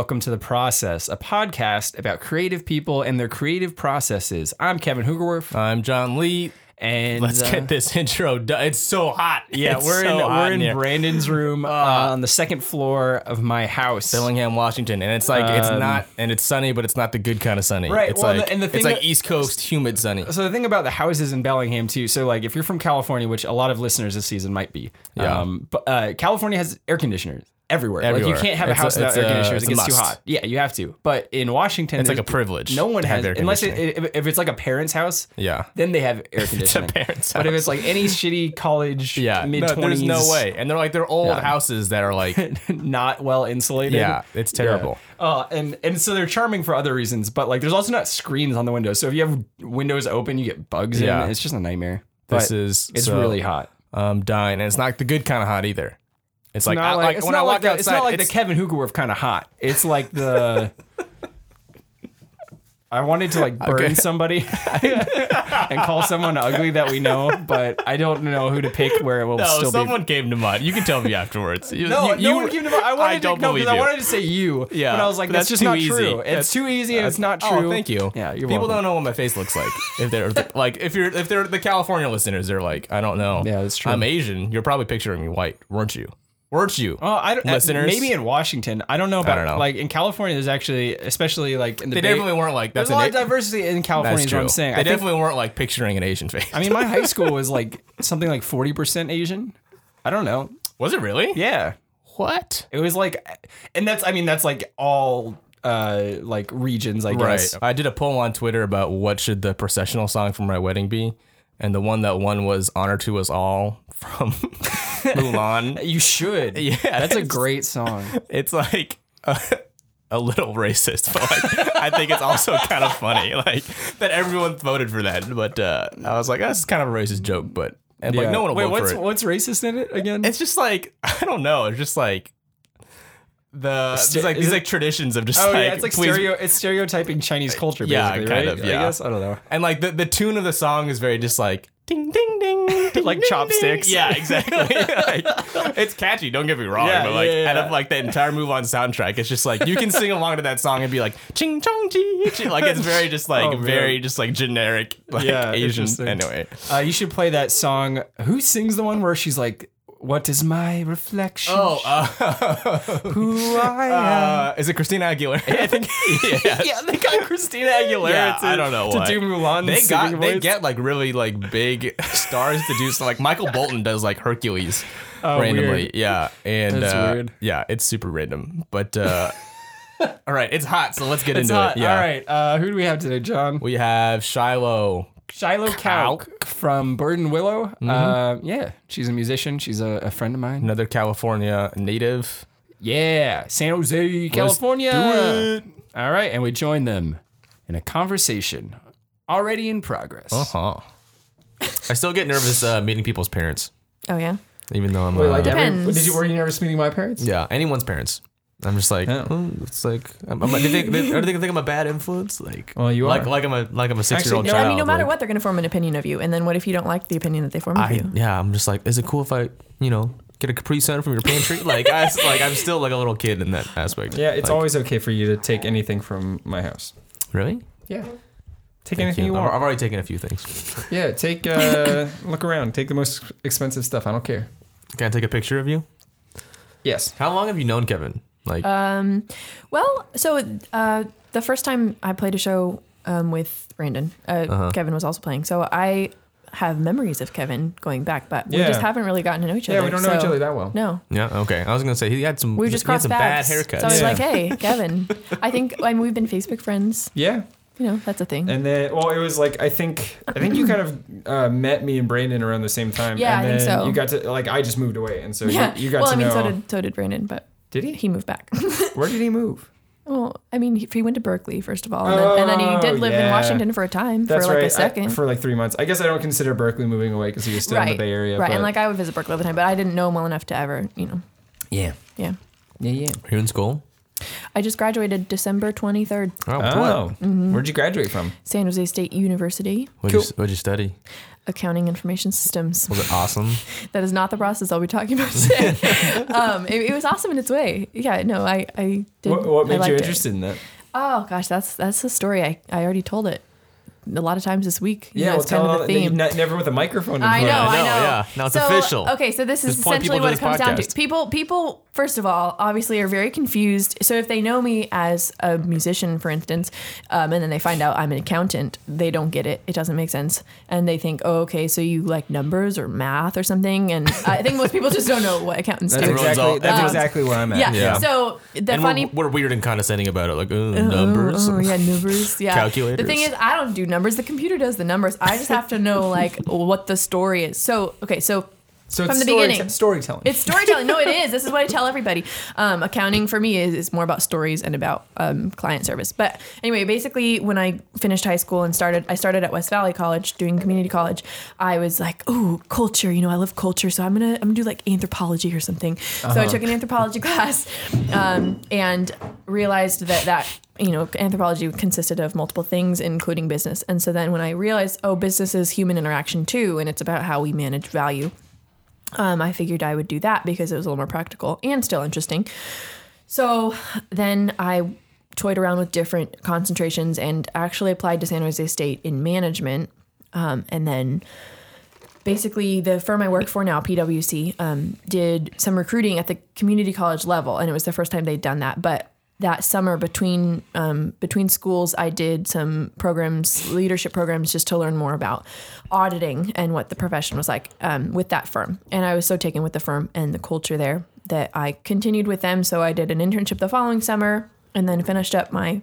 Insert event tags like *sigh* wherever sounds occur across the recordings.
Welcome to The Process, a podcast about creative people and their creative processes. I'm Kevin Hoogerwerf, I'm John Lee. and Let's uh, get this *laughs* intro done. It's so hot. Yeah, It's we're so in we're in. Brandon's room *laughs* uh, on the second floor of my house. Bellingham, Washington, and it's like it's Um, not, and it's sunny, but it's not the good kind of sunny. Right, It's well, like and the it's like that- East Coast humid sunny. So the thing about the houses in Bellingham too. So like if you're from California, which a lot of listeners this season might be, Yeah. um, but uh, California has air conditioners everywhere. Like you can't have a It's a- house without air conditioners. it's It gets too hot. Yeah, you have to. But in Washington, It's like a privilege No one has air unless it, if, it's like a parent's house. Yeah. Then they have *laughs* air conditioning. it's a parent's house. But if it's like any shitty college, *laughs* Yeah, mid no, there's no way, and they're like they're old Yeah. houses that are like *laughs* not well insulated. Yeah, it's terrible. Yeah. Uh, and and so they're charming for other reasons, but like there's also not screens on the windows. So if you have windows open, you get bugs Yeah. in. It's just a nightmare. this But is it's so, really hot. um dying, and it's not the good kind of hot either. It's like, not I, like, like it's when I like walk the, outside, it's not like it's- the Kevin Hoogerwerf kind of hot. It's like the *laughs* I wanted to like burn Okay. *laughs* somebody and call someone ugly that we know, but I don't know who to pick where it will no, still someone came to mind. You can tell me afterwards. You. No, you, no you- one came to mind. I wanted I don't to no, believe because I wanted to say you. Yeah, but I was like, that's, that's just not too true. easy. It's too easy. and It's not oh, true. Oh, thank you. Yeah, you're People welcome. don't know what my face looks like. If they're like, if you're, if they're the California listeners, they're like, I don't know. Yeah, that's true. I'm Asian. You're probably picturing me white, weren't you? Weren't you? Oh, I don't. Listeners? maybe in Washington. I don't know about I don't know. like in California. There's actually, especially like in the they Bay- definitely weren't like. That's There's a lot an of diversity in California. That's Is true. what I'm saying. They I think, definitely weren't like picturing an Asian face. I mean, my high *laughs* school was like something like 40% Asian. I don't know. was it really? Yeah, What? it was like, and that's. I mean, that's like all uh like regions. I guess. I did a poll on Twitter about what should the processional song for my wedding be, and the one that won was "Honor to Us All" from *laughs* Mulan. You should. *laughs* Yeah, that's a great song. it's like a, a little racist, but like I think it's also kind of funny, like that everyone voted for that. But uh, I was like, that's kind of a racist joke, but and like no one will Wait, vote what's for it. what's racist in it again? It's just like *laughs* I don't know. It's just like the St- there's like these it- like traditions of just oh like yeah, it's like please- stereo. It's stereotyping Chinese culture. Yeah, kind right? of, I yeah. guess I don't know. and like the the tune of the song is very just like ding ding ding, ding Like ding, chopsticks. ding. Yeah, exactly. *laughs* Like, it's catchy. Don't get me wrong, Yeah, but like yeah, yeah, out of like the entire Mulan soundtrack, it's just like you can sing along to that song and be like ching chong chi. chi. Like it's very just like Oh, very just like generic like Yeah, Asian. Anyway, Uh, you should play that song. Who sings the one where she's like, "What is my reflection? oh, uh, *laughs* who *laughs* I am." uh, is it Christina Aguilera? I think *laughs* yeah. yeah, they got Christina Aguilera. Yeah, to, I don't know to why. do Mulan. They got they voice. get like really like big stars to do stuff. Like Michael Bolton does like Hercules Oh, randomly. weird. Yeah, and That's uh, weird. Yeah, it's super random. But uh, all right, it's hot, so let's get It's into hot. it. Yeah, All right. Uh, who do we have today, John? we have Shiloh. Shiloh Kauk from Bird and Willow. Mm-hmm. Uh, yeah, she's a musician. She's a, a friend of mine. Another California native. Yeah, San Jose, California. do it. All right, and we join them in a conversation already in progress. Uh huh. I still get nervous uh, meeting people's parents, Oh yeah. even though I'm. Wait, uh, like every- Depends. did you were you nervous meeting my parents? yeah, anyone's parents. I'm just like, Yeah. oh, it's like, I'm, I'm, do they think, are they gonna think I'm a bad influence? Like, Well, you like, are. like I'm a, like I'm a six year old no, child. I mean, no matter like- what, they're going to form an opinion of you. And then what if you don't like the opinion that they form of I you? yeah, I'm just like, is it cool if I, you know, get a Capri Sun from your pantry? *laughs* like I like I'm still like a little kid in that aspect. Yeah, it's Like, always okay for you to take anything from my house. really. Yeah. Take Thank anything you, I've, want. I've already taken a few things. Yeah, take uh *laughs* look around. Take the most expensive stuff. I don't care. Can I take a picture of you? Yes. How long have you known Kevin? Like, Um, well, so uh, the first time I played a show um, with Brandon, uh, Uh-huh. Kevin was also playing. So I have memories of Kevin going back, but we Yeah. just haven't really gotten to know each other. Yeah, we don't know so each so- other that well. No. yeah, okay. I was gonna say he had some. We just crossed some bad paths. haircuts. So I was Yeah. like, hey, Kevin. I think I mean, we've been Facebook friends. *laughs* Yeah. You know, that's a thing. And then well it was like I think I think you kind of uh, met me and Brandon around the same time. Yeah, and I think then so. You got to like I just moved away and so yeah. you, you got well, to I mean, know so did so did Brandon, but Did he? he moved back. *laughs* Where did he move? well, I mean, he, he went to Berkeley first of all, and, then, and then he Oh, did live in. Washington for a time, That's for like right. a second. I, for like three months. I guess I don't consider Berkeley moving away because he was still right, in the Bay Area. right, but- and like I would visit Berkeley all the time, but I didn't know him well enough to ever, you know, yeah, yeah. yeah, yeah. Are you in school? I just graduated December 23rd, Oh, what? Oh, Mm-hmm. where'd you graduate from? San Jose State University, What'd, you, what'd you study? Accounting information systems. Was it awesome? *laughs* That is not the process I'll be talking about today. *laughs* um, it, it was awesome in its way. Yeah, no, I, I did. What, what I made you liked it. interested in that? Oh gosh, that's that's the story. I, I already told it a lot of times this week. You Yeah, know, well, it's kind tell of the that theme. ne- never with a microphone. In I front know, of I know. know, yeah. Now it's So, official. Okay, so this is Just essentially what it this comes down to. People, people, first of all, obviously are very confused. So if they know me as a musician, for instance, um, and then they find out I'm an accountant, they don't get it. It doesn't make sense, and they think, oh, okay, so you like numbers or math or something. And I think most people just don't know what accountants That's do. Exactly all- that's Um, exactly where I'm at. Yeah. Yeah. So the and funny. we're, we're weird and condescending about it, like uh, numbers. Oh, oh, yeah, numbers. Yeah. *laughs* Calculators. The thing is, I don't do numbers. The computer does the numbers. I just have to know *laughs* like what the story is. So okay, so So From it's the story- beginning. storytelling. it's storytelling. No, it is. This is what I tell everybody. Um, accounting for me is, is more about stories and about um, client service. But anyway, basically, when I finished high school and started, I started at West Valley College doing community college. I was like, oh, culture. You know, I love culture, so I'm gonna I'm gonna do like anthropology or something. So I took an anthropology *laughs* class um, and realized that that you know anthropology consisted of multiple things including business and so then when i realized oh business is human interaction too and it's about how we manage value um, I figured I would do that because it was a little more practical and still interesting. So then I toyed around with different concentrations and actually applied to San Jose State in management. Um, and then basically, the firm I work for now, PwC, um, did some recruiting at the community college level, and it was the first time they'd done that. But that summer between um, between schools, I did some programs, leadership programs, just to learn more about auditing and what the profession was like um, with that firm. And I was so taken with the firm and the culture there that I continued with them. So I did an internship the following summer, and then finished up my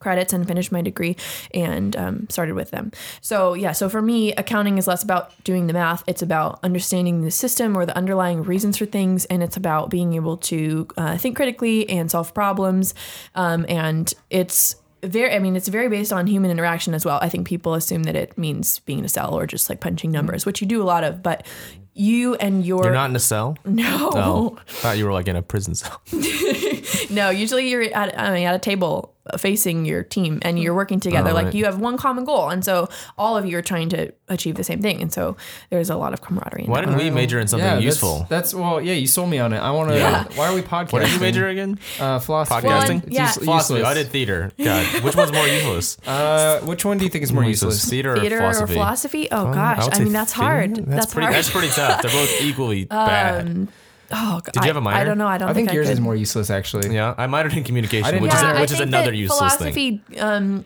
credits and finished my degree and um, started with them. So yeah, so for me, accounting is less about doing the math. It's about understanding the system or the underlying reasons for things, and it's about being able to uh, think critically and solve problems. Um, and it's very, I mean, it's very based on human interaction as well. I think people assume that it means being in a cell or just like punching numbers, which you do a lot of, but you and your You're not in a cell. *laughs* no Oh, thought you were like in a prison cell. *laughs* no usually you're at, I mean, at a table facing your team and you're working together Oh, like you have one common goal and so all of you are trying to achieve the same thing and so there's a lot of camaraderie Why didn't we major in something yeah, useful? That's, that's well, yeah. You sold me on it. I want to. Yeah. Why are we podcasting? What did you major again? Uh, philosophy. Podcasting? Well, yeah. It's Philosophy. I did theater. God, which one's more useless? *laughs* Uh, which one do you think is more useless? Theater, theater or philosophy? or philosophy oh Um, gosh would I, mean that's theater. hard That's, that's, pretty. hard That's pretty tough. They're both equally *laughs* bad. Oh God. Did you have a minor? I don't know I don't I think think yours I is more useless, actually. Yeah, I minored in communication, I didn't which is either. Which is another that useless thing. philosophy um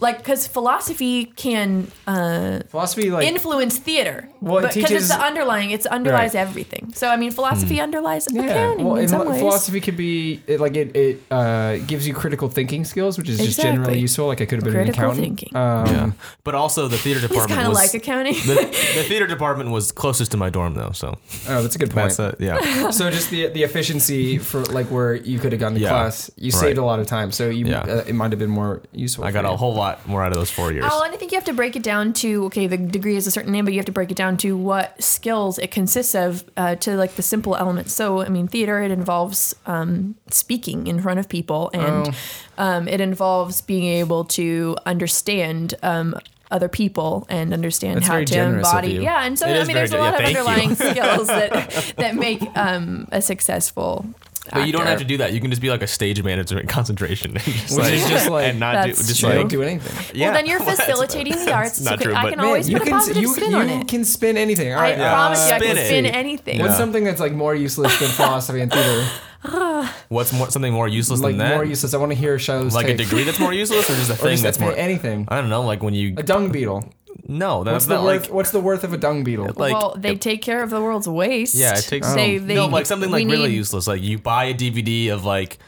like because philosophy can uh Philosophy, like, influence theater Well, it because it's the underlying it's underlies Right. everything so i mean philosophy Hmm. underlies yeah. accounting Well, in some ways philosophy could be it, like it. It uh, gives you critical thinking skills, which is just generally useful. Like I could have been Critical an accountant. thinking. Um, Yeah, but also the theater department kind of like accounting the, *laughs* the theater department was closest to my dorm though. So Oh, that's a good point. that's a, yeah. *laughs* so just the the efficiency for like where you could have gone to Yeah. class, you Right. saved a lot of time. So you Yeah. uh, it might have been more useful. I for got a you. Whole lot more out of those four years. Oh, and I think you have to break it down to okay, the degree is a certain name, but you have to break it down to what skills it consists of uh, to like the simple elements. So, I mean, theater it involves um, speaking in front of people, and Oh. um, it involves being able to understand. Um, other people and understand That's how to generous embody yeah and so It i mean there's a lot yeah, of underlying *laughs* skills that that make um, a successful but you don't have to do that. You can just be like a stage management *laughs* concentration, and just Which is just like- and not do just true. like do anything. yeah. *laughs* well then you're *laughs* Well, facilitating the arts not so true, i but- can Man, always you put a can positive you, spin you on it You can spin anything. All i right, promise you i spin can it. spin anything Yeah. What's something that's like more useless than philosophy and theater? *sighs* What's more something more useless like than that? more useless. I want to hear shows like a degree that's more useless, or just a or thing just that's more. anything. I don't know, like when you A dung beetle. No, that's What's the not worth? like what's the worth of a dung beetle? *laughs* like well, they take care of the world's waste. Yeah, it takes- They, Oh. they, no, like something like really need- useless. Like you buy a DVD of like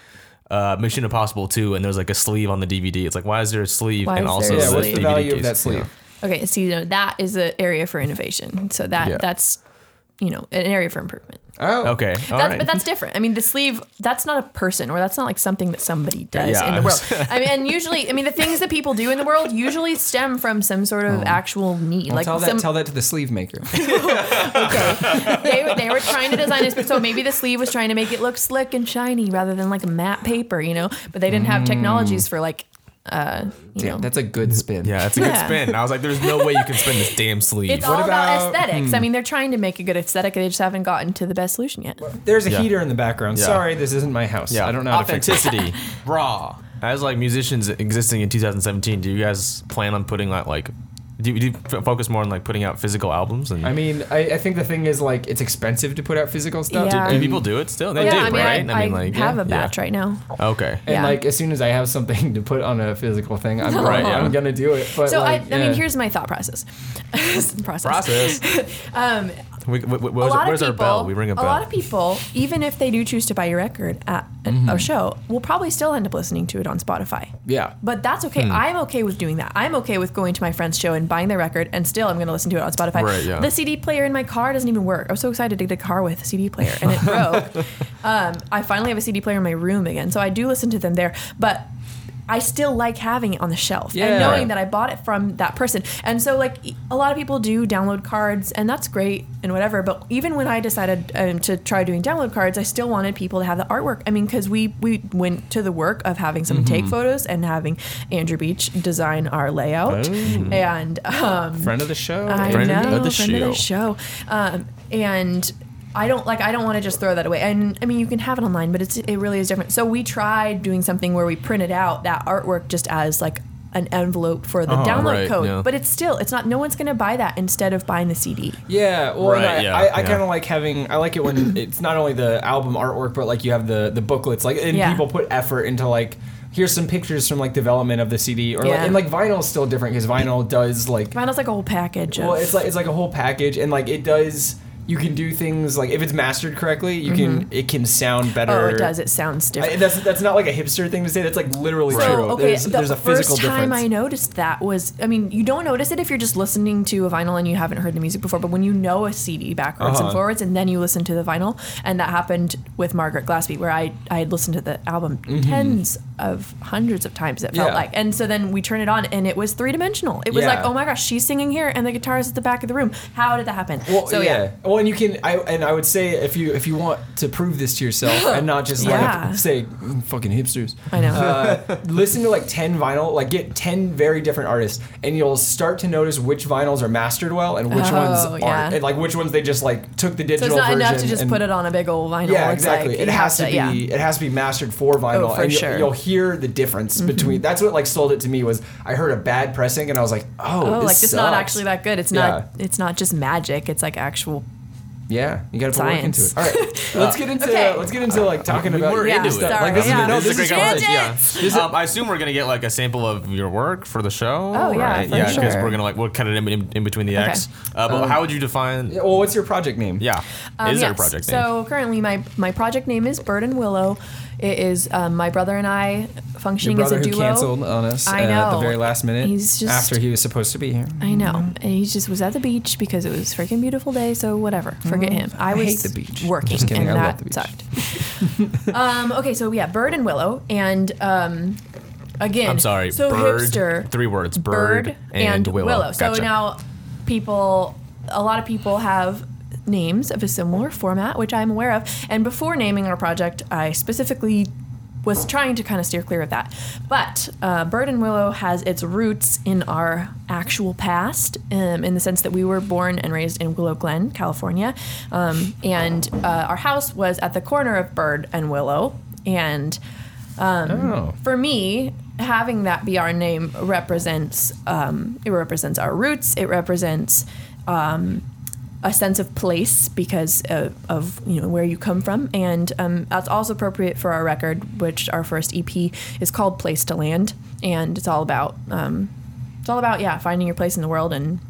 uh, Mission Impossible 2 and there's like a sleeve on the DVD. It's like why is there a sleeve Why and is also there a yeah, the what's the DVD value of that sleeve? Okay, so you know that is an area for innovation. So that Yeah. that's you know an area for improvement. Oh, Okay. All That's, right. But that's different. I mean, the sleeve, that's not a person or that's not like something that somebody does Yeah, in the was- world. *laughs* I mean, and usually, I mean, the things that people do in the world usually stem from some sort of oh. actual need. Well, like tell that tell that to the sleeve maker. *laughs* okay. they, were- they were trying to design this, so maybe the sleeve was trying to make it look slick and shiny rather than like a matte paper, you know? But they didn't have mm. technologies for like, uh, you know. Damn, that's a good spin. yeah, that's a good Yeah. spin. I was like, there's no way you can spin this damn *laughs* sleeve. it's all about, about- hmm. aesthetics. I mean, they're trying to make a good aesthetic. They just haven't gotten to the best solution yet. There's a Yeah. heater in the background. Yeah. Sorry, this isn't my house. Yeah, I don't know how to fix it. authenticity, *laughs* raw. As like musicians existing in 2017, do you guys plan on putting out like? Do you, do you f- focus more on like putting out physical albums? And I mean, I, I think the thing is like it's expensive to put out physical stuff. Yeah. do people do it still? They yeah, do, I mean, right? I, I, like have yeah, a batch right now. yeah. Okay. And Yeah. like as soon as I have something *laughs* to put on a physical thing, I'm, Right, yeah. I'm gonna do it. But So like, I, I mean, here's my thought process. *laughs* process. Process. *laughs* Um, we, we, we- a where's lot where's of our people, bell? We ring a bell. lot of people, even if they do choose to buy your record at a- Mm-hmm. a show, will probably still end up listening to it on Spotify. yeah. But that's Hmm. okay. I'm okay with doing that. I'm okay with going to my friend's show and buying their record, and still I'm going to listen to it on Spotify. Right, yeah. The CD player in my car doesn't even work. I was so excited to get a car with a CD player, and it *laughs* broke. um, I finally have a CD player in my room again, so I do listen to them there. But I still like having it on the shelf Yeah. and knowing that I bought it from that person. And so, like, a lot of people do download cards, and that's great and whatever. But even when I decided um, to try doing download cards, I still wanted people to have the artwork. I mean, because we we went to the work of having someone take photos and having Andrew Beach design our layout, and um, Friend of the show. I Friend know, of the friend of the show. Um, and I don't like. I don't want to just throw that away. And I mean, you can have it online, but it's it really is different. So we tried doing something where we printed out that artwork just as like an envelope for the oh, download right, code. yeah. But it's still, it's not. No one's gonna buy that instead of buying the CD. Yeah, well, Right, I, yeah, I, I yeah. kind of like having. I like it when *coughs* it's not only the album artwork, but like you have the the booklets, like and Yeah. people put effort into like. Here's some pictures from like development of the CD, or like, and like vinyl is still different because vinyl does like Vinyl's like a whole package. Of, well, it's like it's like a whole package, and like it does. You can do things like if it's mastered correctly, you can it can sound better. Mm-hmm. oh, it does. It sounds I, different. that's that's not like a hipster thing to say. That's like literally So true. okay, there's, the there's a physical first time difference. I noticed that was, I mean, you don't notice it if you're just listening to a vinyl and you haven't heard the music before, but when you know a CD backwards and Uh-huh. forwards, and then you listen to the vinyl, and that happened with Margaret Glaspy, where I I had listened to the album tens of hundreds of times. It felt Mm-hmm. Yeah. like, and so then we turn it on, and it was three dimensional. It was Yeah. like, oh my gosh, she's singing here, and the guitar is at the back of the room. How did that happen? Well, so yeah. yeah. Well, and you can, I and I would say if you if you want to prove this to yourself *gasps* and not just Yeah. like say "Mm, fucking hipsters, I know. uh, *laughs* listen to like ten vinyl, like get ten very different artists, and you'll start to notice which vinyls are mastered well and which Oh, ones aren't, and like which ones they just like took the digital. So it's not version. enough to just and- put it on a big old vinyl. Yeah, exactly. like it has have to be. yeah. It has to be mastered for vinyl, Oh, for and you'll, sure. Mm-hmm. you'll hear the difference between. That's what like sold it to me was I heard a bad pressing and I was like, oh, Oh, this like it's not actually that good. It's Yeah. not. It's not just magic. It's like actual. Yeah, you got to put work into it. Science. All right, *laughs* let's get into Okay. let's get into like talking We about were Yeah, into it. sorry, Like this yeah. is no, This this is a is great conversation. Yeah. tangents. Um, I assume we're gonna get like a sample of your work for the show. Oh, yeah, right? for yeah, because sure. we're gonna like we'll cut it in, in, in between the Okay. X. Uh, but how would you define? Yeah, well, what's your project name? Yeah, Um, is there a yes. project name? So currently, my my project name is Bird and Willow. It is um, my brother and I Your functioning brother as a who duo. canceled on us I know. at the very last minute He's just- after he was supposed to be here. I know, and he just was at the beach because it was a freaking beautiful day. So whatever, forget him. I I was hate the beach. working, *laughs* Just kidding, and I that love the beach. sucked. *laughs* um, okay, so yeah, Bird and Willow, and um, again, I'm sorry. So bird, hipster, Three words. Bird, and, willow. So Gotcha. now people, a lot of people have names of a similar format, which I'm aware of. And before naming our project, I specifically was trying to kind of steer clear of that. But uh, Bird and Willow has its roots in our actual past, um, in the sense that we were born and raised in Willow Glen, California, um, and uh, our house was at the corner of Bird and Willow, and Oh, for me, having that be our name represents um, it represents our roots. It represents um, a sense of place because of, of you know where you come from, and um, that's also appropriate for our record, which our first EP is called "Place to Land," and it's all about um, it's all about yeah finding your place in the world and.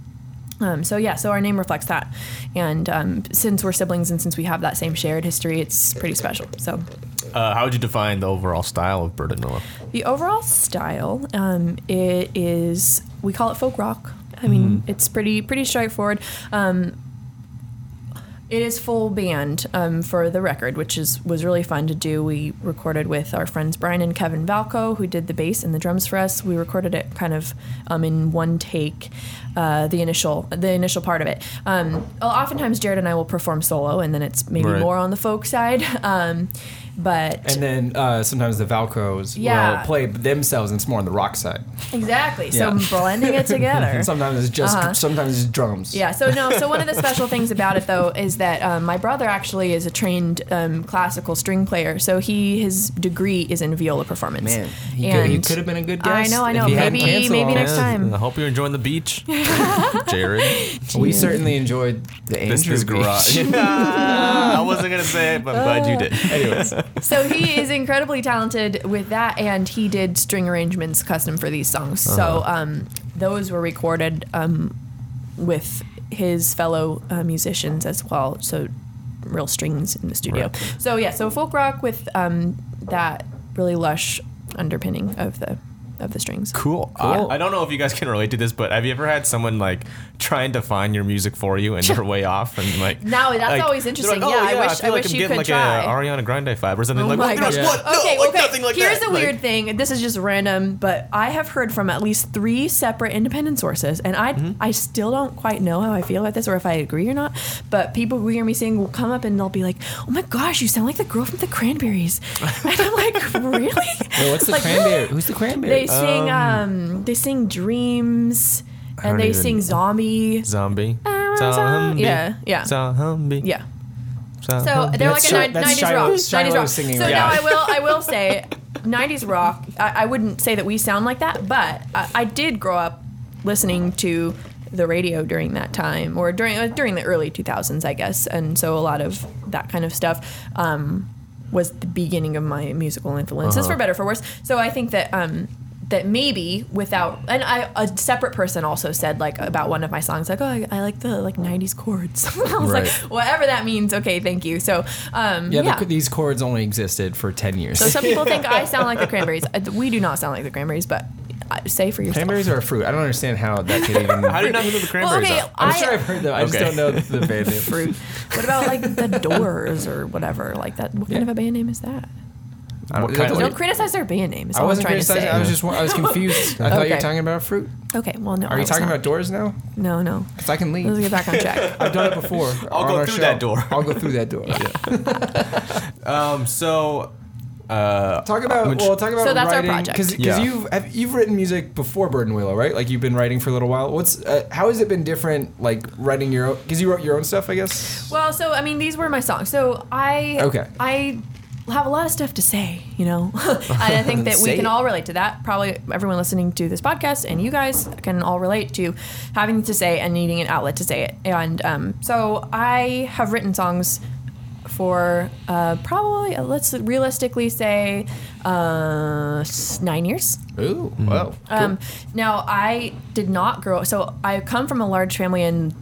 Um, so yeah, so our name reflects that, and um, since we're siblings and since we have that same shared history, it's pretty special. So uh, how would you define the overall style of Bird and Willow? The overall style, um, it is we call it folk rock. I mean, it's pretty pretty straightforward. Um, It is full band um, for the record, which is was really fun to do. We recorded with our friends Brian and Kevin Valco, who did the bass and the drums for us. We recorded it kind of um, in one take, uh, the initial the initial part of it. Um, oftentimes, Jared and I will perform solo, and then it's maybe Right. more on the folk side. *laughs* But And then uh, sometimes the Valcos Yeah. will play themselves, and it's more on the rock side. exactly, so Yeah. I'm blending it together. *laughs* Sometimes it's just Uh-huh. sometimes it's drums. Yeah. So no. So one of the special things about it though is that um, my brother actually is a trained um, classical string player. So he his degree is in viola performance. Man, he could, he And could have been a good I know, I know. Maybe- maybe next time. I hope you're enjoying the beach, *laughs* Jared. We certainly enjoyed the This, Andrew this Beach. garage. *laughs* I wasn't gonna say it, but I'm glad you did. Anyways, so he is incredibly talented with that, and he did string arrangements custom for these songs. Uh-huh. So um, those were recorded um, with his fellow uh, musicians as well. So real strings in the studio. Right. So yeah, so folk rock with um, that really lush underpinning of the of the strings. Cool. Cool. I, I don't know if you guys can relate to this, but have you ever had someone like trying to find your music for you and *laughs* they're way off and like? No, that's like, always interesting. Like, oh, Yeah, I wish- feel I like wish I'm you getting could like try. a Ariana Grande vibe or something. Oh like, my what? Gosh, gosh. what? No, okay, like okay. nothing like Here's that. the Like- weird thing. This is just random, but I have heard from at least three separate independent sources, and I Mm-hmm. I still don't quite know how I feel about this or if I agree or not. But people who hear me sing will come up and they'll be like, "Oh my gosh, you sound like the girl from the Cranberries," and I'm like, *laughs* "Really?" Wait, what's the Like, cranberry? Who's the cranberry? They sing um they sing Dreams and don't they even- sing Zombie. Zombie. Zombie. Yeah, yeah. Zombie. Yeah. So they're like a Shi- ni- that's 90s Shiloh- rock. Shiloh 90s rock. singing so right now now. I will I will say *laughs* 90s rock. I, I wouldn't say that we sound like that, but I, I did grow up listening to the radio during that time or during uh, during the early 2000s, I guess. And so a lot of that kind of stuff um, was the beginning of my musical influences for better or for worse. So I think that um, that maybe without and I a separate person also said like about one of my songs like oh I, I like the like 90s chords. *laughs* I was Right. like whatever that means. Okay, thank you. So um, yeah, yeah. The, these chords only existed for ten years. so some people think *laughs* I sound like the Cranberries. Uh, We do not sound like the Cranberries, but uh, say for yourself. cranberries are a fruit. I don't understand how that could even. *laughs* How do you not know who the Well, cranberries okay, are? I'm I, sure I've heard them. I just don't know the band name. fruit. What about like the Doors or whatever? Like that. What kind of a band name is that? I don't- What kind of- Don't criticize their band name. Is I all I'm wasn't trying to criticizing. say. I was just. I was *laughs* confused. I thought you were talking about fruit. okay. Well, no. Are you talking not. about doors now? No, no. Because I can leave. Let's get back on track. *laughs* I've done it before. *laughs* I'll go through show. that door. I'll go through that door. Um. So. Uh, Talk about Which- well, talk about So that's our writing project. because Yeah. you've have, you've written music before Bird and Willow, right? Like you've been writing for a little while. What's uh, how has it been different? Like writing your own because you wrote your own stuff, I guess. Well, so I mean, these were my songs. So I Okay. I have a lot of stuff to say, you know, and *laughs* I think that we can all relate to that. Probably everyone listening to this podcast and you guys can all relate to having to say and needing an outlet to say it. And um, so I have written songs for uh, probably uh, let's realistically say uh, nine years. Ooh, wow. Um, now, I did not grow So I come from a large family, and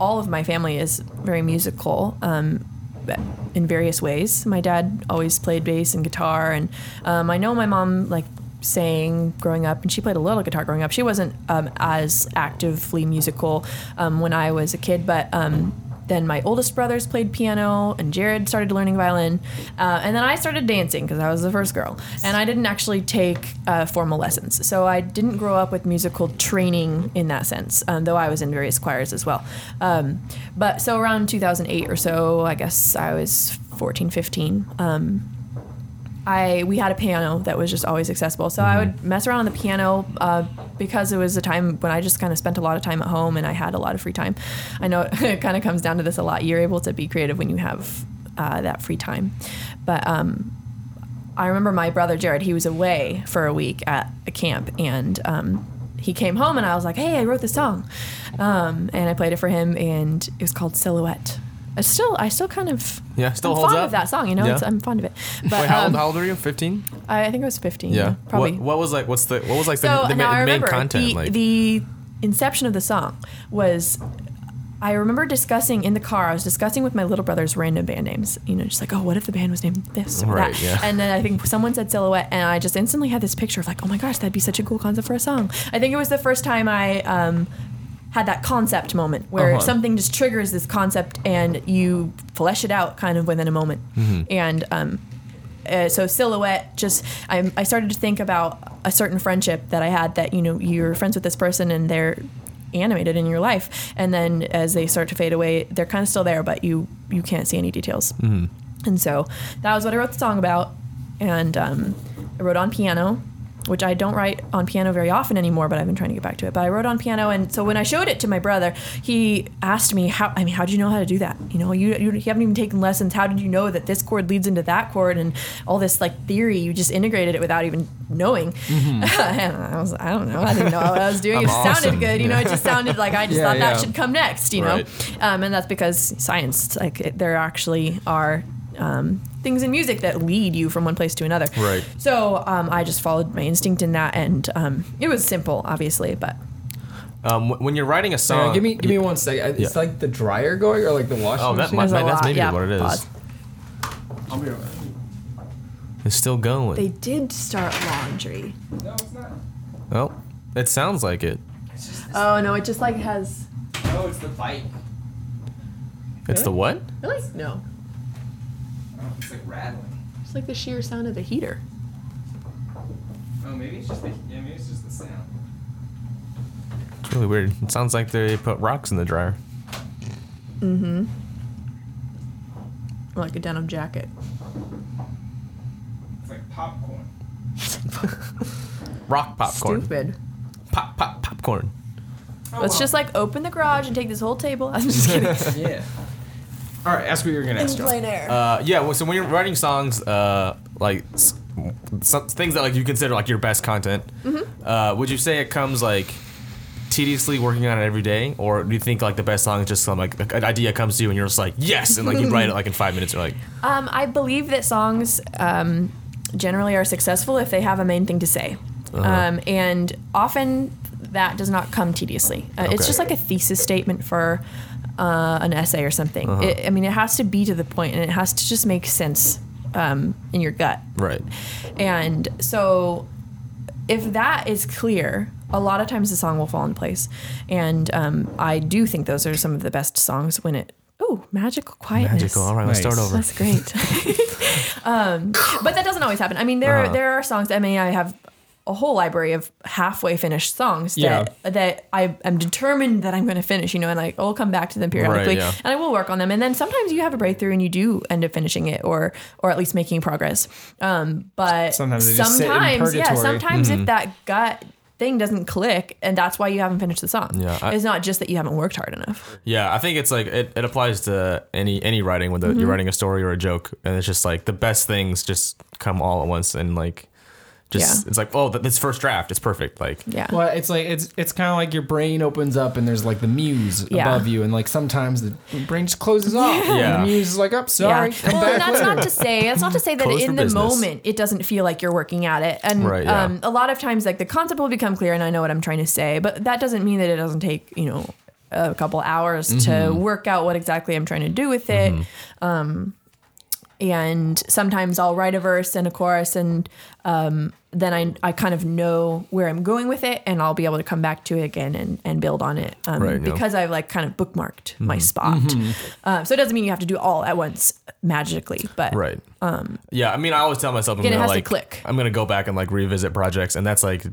all of my family is very musical um, in various ways. My dad always played bass and guitar, and um, I know my mom like sang growing up, and she played a little guitar growing up. She wasn't um, as actively musical um, when I was a kid, but. Then my oldest brothers played piano, and Jared started learning violin, uh, and then I started dancing because I was the first girl. And I didn't actually take uh, formal lessons, so I didn't grow up with musical training in that sense. Um, though I was in various choirs as well. Um, but so around 2008 or so, I guess I was 14, 15. Um, I we had a piano that was just always accessible. So I would mess around on the piano uh, because it was a time when I just kind of spent a lot of time at home and I had a lot of free time. I know *laughs* it kind of comes down to this a lot. You're able to be creative when you have uh, that free time. But um, I remember my brother Jared. He was away for a week at a camp and. Um, he came home and I was like, "Hey, I wrote this song," um, and I played it for him, and it was called "Silhouette." I still, I still kind of, Yeah, still I'm holds fond up. of that song. You know, Yeah. it's, I'm fond of it. But Wait, how, um, old, how old are you? Fifteen. I I think I was 15. Yeah, probably. What, what was like? What's the? What was like so the, the now I main remember content? the, like the inception of the song was. I remember discussing in the car. I was discussing with my little brothers random band names. You know, just like, oh, what if the band was named this or Right, that? yeah. And then I think someone said silhouette, and I just instantly had this picture of like, oh my gosh, that'd be such a cool concept for a song. I think it was the first time I um, had that concept moment where Uh-huh. something just triggers this concept and you flesh it out kind of within a moment. And um, uh, so silhouette just I, I started to think about a certain friendship that i had that you know you're friends with this person and they're animated in your life. And then as they start to fade away they're kind of still there but you you can't see any details. And so that was what i wrote the song about. And um, i wrote on piano which I don't write on piano very often anymore, but I've been trying to get back to it. But I wrote on piano, and so when I showed it to my brother, he asked me, "How? I mean, how did you know how to do that? You know, you, you haven't even taken lessons. How did you know that this chord leads into that chord and all this like theory? You just integrated it without even knowing." *laughs* and I was, I don't know, I didn't know what I was doing. It just sounded awesome. good, you know. It *laughs* just sounded like I just Yeah, thought yeah. that should come next, you know. Um, and that's because science, like, it, there actually are. Um, things in music that lead you from one place to another. Right. So um, I just followed my instinct in that, and um, it was simple, obviously, but Um, when you're writing a Sorry, song, give me give me one second. It's Yeah. like the dryer going or like the washing Oh, that machine. might- there's that's maybe yeah, what it is. pause. I'll be right It's still going. They did start laundry. No, it's not. oh, it sounds like it. It's just Oh no, it just like has. no, it's the bike. It's the what? Really? No, Oh, it's like rattling. it's like the sheer sound of the heater. Oh, maybe it's just the yeah, maybe it's just the sound. It's really weird. It sounds like they put rocks in the dryer. Or like a denim jacket. It's like popcorn. *laughs* Rock popcorn. Stupid. Pop pop popcorn. Oh, Let's just like open the garage and take this whole table. *laughs* I'm just kidding. *laughs* yeah. All right, ask what you're gonna ask. John. air. Uh, yeah. Well, so when you're writing songs, uh, like s- some things that like you consider like your best content, Mm-hmm. uh, would you say it comes like tediously working on it every day, or do you think like the best song is just some like an idea comes to you and you're just like yes, and like you write it like in five minutes, you're like *laughs* Um, I believe that songs um, generally are successful if they have a main thing to say. Uh-huh. Um, and often that does not come tediously. Uh, It's Okay. just like a thesis statement for uh, an essay or something. Uh-huh. It, I mean, it has to be to the point and it has to just make sense um, in your gut. right. And so, if that is clear, a lot of times the song will fall in place. And um, I do think those are some of the best songs when it. Oh, magical quietness. Magical. All right, let's start over. That's great. *laughs* um, but that doesn't always happen. I mean, there Uh-huh. there are songs. I mean, I have a whole library of halfway finished songs that that I am determined that I'm going to finish. You know, and like I will come back to them periodically, yeah. and I will work on them. And then sometimes you have a breakthrough and you do end up finishing it, or or at least making progress. Um, but Sometimes they just sit in sometimes, yeah, purgatory. sometimes if that gut thing doesn't click, and that's why you haven't finished the song. Yeah, I- it's not just that you haven't worked hard enough. Yeah, I think it's like it, it applies to any any writing whether Mm-hmm. you're writing a story or a joke, and it's just like the best things just come all at once, and like just Yeah. it's like oh this first draft is perfect. Like Yeah. Well, it's like it's it's kind of like your brain opens up and there's like the muse Yeah. above you, and like sometimes the brain just closes off. Yeah. And the muse is like, "Oh, sorry, Yeah. *laughs* come Well, back and that's later." not to say that's not to say that Close in the business. moment it doesn't feel like you're working at it. And Right, yeah. um, a lot of times, like the concept will become clear, and I know what I'm trying to say, but that doesn't mean that it doesn't take you know a couple hours to Mm-hmm. work out what exactly I'm trying to do with it. Um, and sometimes I'll write a verse and a chorus, and um, then I, I kind of know where I'm going with it, and I'll be able to come back to it again and, and build on it um, Right, yeah. because I've like kind of bookmarked my Mm-hmm. spot. Uh, so it doesn't mean you have to do all at once magically, but right. Um, yeah, I mean I always tell myself I'm to like click. I'm gonna go back and like revisit projects, and that's like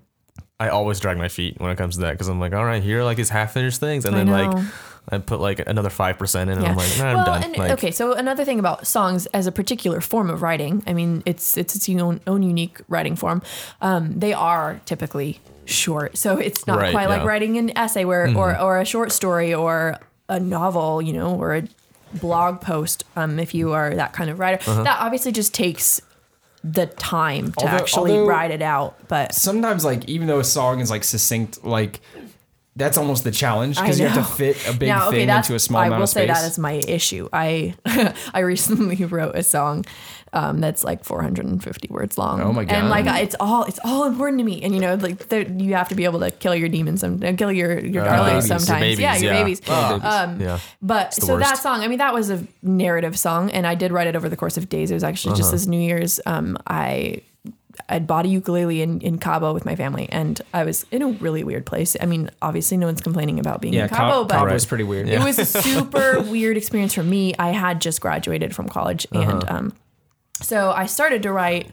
I always drag my feet when it comes to that because I'm like all right here are, like his half finished things, and I then know. like I put like another five percent in, and Yeah. I'm like nah, I'm well, done. and like, okay. So another thing about songs as a particular form of writing, I mean, it's it's its own own unique writing form. Um, they are typically short, so it's not Right, quite like writing an essay where or or a short story or a novel, you know, or a blog post. Um, if you are that kind of writer, Uh-huh. that obviously just takes the time to Although- actually although- write it out. But Sometimes, like even though a song is like succinct, like that's almost the challenge because you have to fit a big now, thing that's, into a small I amount of space. I will say that is my issue. I *laughs* I recently *laughs* wrote a song um, that's like 450 words long. Oh my god! And like it's all it's all important to me. And you know, like there- you have to be able to kill your demons and uh, kill your your Uh, darlings babies, your sometimes. babies, yeah, your yeah. babies. Oh. Um, yeah. But the so that song, I mean, that was a narrative song, and I did write it over the course of days. It was actually just Uh-huh. this New Year's. Um, I I'd bought a ukulele in, in Cabo with my family, and I was in a really weird place. I mean, obviously, no one's complaining about being Yeah, in Cabo, Cabo, but was pretty weird. it was a *laughs* super weird experience for me. I had just graduated from college, uh-huh. and um, so I started to write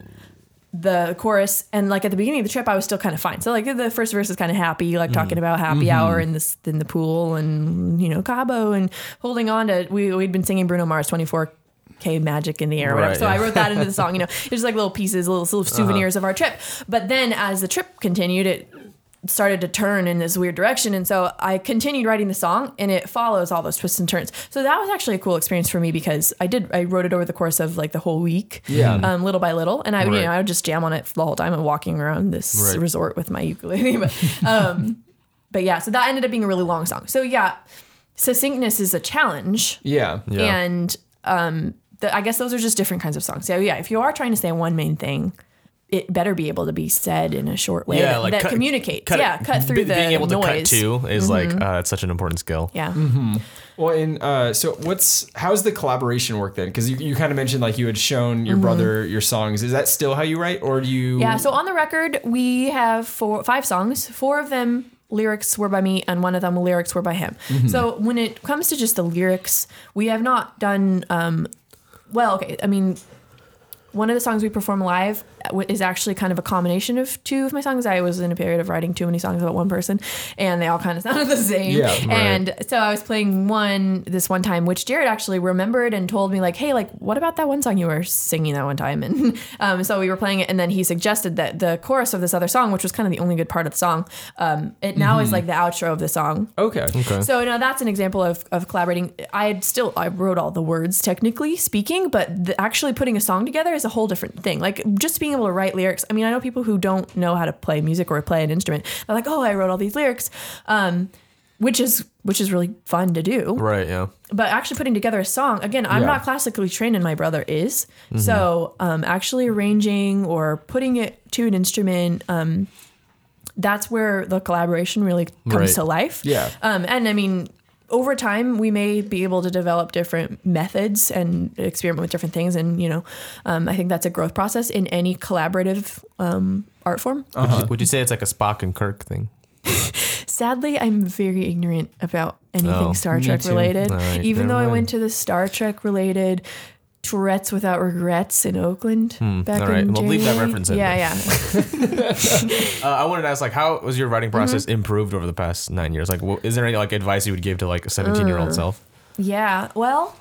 the chorus and like at the beginning of the trip I was still kind of fine. So like the first verse is kind of happy, like mm-hmm. talking about happy mm-hmm. hour in this in the pool and you know Cabo and holding on to we we'd been singing Bruno Mars 24 K magic in the air or whatever. Right, So I wrote that into the *laughs* song, you know. It's just like little pieces, little, little souvenirs of our trip. But then as the trip continued, it started to turn in this weird direction. And so I continued writing the song and it follows all those twists and turns. So that was actually a cool experience for me because I did, I wrote it over the course of like the whole week. Yeah. Um, little by little. And I, you know, I would just jam on it the whole time and walking around this Right. resort with my ukulele. *laughs* But, um, but yeah, so that ended up being a really long song. So yeah, succinctness is a challenge. Yeah. Yeah. And um, the, I guess those are just different kinds of songs. So yeah, if you are trying to say one main thing, it better be able to be said in a short way that, that cut- communicates. cut yeah, cut through be- the being able to cut noise. Mm-hmm. is like uh, it's such an important skill. Yeah. Well, and uh, so what's how's the collaboration work then? Because you, you kind of mentioned like you had shown your brother your songs. Is that still how you write, or do you? Mm-hmm. Yeah. So on the record, we have four, five songs. Four of them lyrics were by me, and one of them lyrics were by him. So when it comes to just the lyrics, we have not done. Um, well, okay. I mean, one of the songs we perform live is actually kind of a combination of two of my songs. I was in a period of writing too many songs about one person, and they all kind of *laughs* sounded the same. Yeah, right. And so I was playing one this one time, which Jared actually remembered and told me like, "Hey, like, what about that one song you were singing that one time?" *laughs* And um, so we were playing it, and then he suggested that the chorus of this other song, which was kind of the only good part of the song, um, it now Mm-hmm. is like the outro of the song. Okay. Okay. So now that's an example of, of collaborating. I had still I wrote all the words technically speaking, but the, actually putting a song together is a whole different thing. Like just being able to write lyrics. I mean, I know people who don't know how to play music or play an instrument. They're like, oh, I wrote all these lyrics, um, which is which is really fun to do Right. Yeah. but actually putting together a song again i'm Yeah. not classically trained and my brother is so um, actually arranging or putting it to an instrument um, that's where the collaboration really comes Right. to life Yeah. um, and i mean over time we may be able to develop different methods and experiment with different things. And you know um, i think that's a growth process in any collaborative um, art form. Would, you, would you say it's like a Spock and Kirk thing? *laughs* Sadly, I'm very ignorant about anything Oh, Star Trek related. All right, Even never though I went to the Star Trek related Tourette's Without Regrets in Oakland back Hmm, all right. in Well, leave that January. reference in Yeah, yeah. *laughs* *laughs* Uh, I wanted to ask, like, how was your writing process Mm-hmm. improved over the past nine years? Like, is there any like advice you would give to like a seventeen-year-old self? Yeah, well,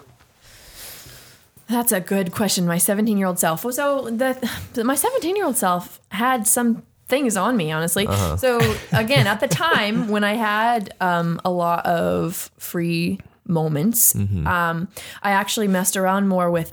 that's a good question. My 17 year old self. So the my 17 year old self had some things on me, honestly. Uh-huh. So again, at the time when I had um, a lot of free moments, Mm-hmm. um, I actually messed around more with.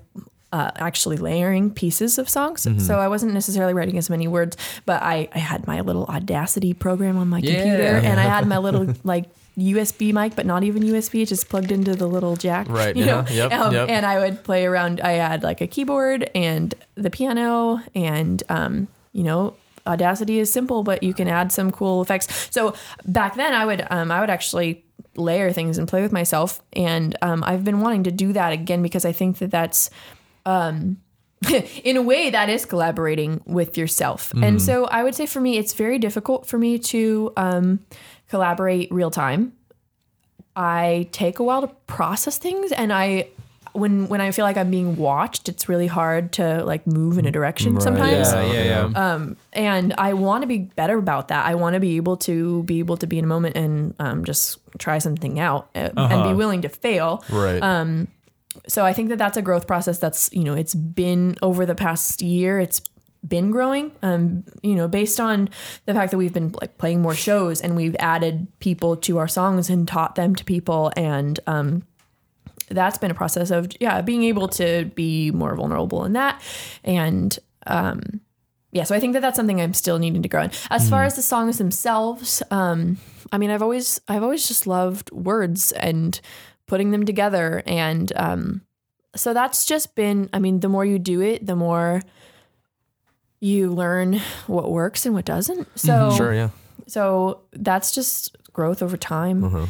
Uh, actually layering pieces of songs. Mm-hmm. So I wasn't necessarily writing as many words, but I, I had my little Audacity program on my Yeah. computer *laughs* and I had my little like USB mic, but not even USB, just plugged into the little jack. Right, You know? yeah, yep, Um, yep. And I would play around. I had like a keyboard and the piano, and um, you know, Audacity is simple, but you can add some cool effects. So back then, I would um, I would actually layer things and play with myself, and um, I've been wanting to do that again because I think that that's um, *laughs* in a way that is collaborating with yourself. And so I would say for me, it's very difficult for me to um, collaborate real time. I take a while to process things and I when when I feel like I'm being watched, it's really hard to like move in a direction sometimes. Yeah, yeah, yeah. And I want to be better about that. I want to be able to be able to be in a moment and um, just try something out uh, and be willing to fail Right. Um, so I think that that's a growth process that's you know it's been over the past year it's been growing um you know based on the fact that we've been like playing more shows and we've added people to our songs and taught them to people and um that's been a process of yeah being able to be more vulnerable in that. And um yeah so i think that that's something i'm still needing to grow in. As far as the songs themselves um i mean i've always i've always just loved words and putting them together. And um so that's just been i mean the more you do it the more you learn what works and what doesn't. So sure. Yeah. so that's just growth over time.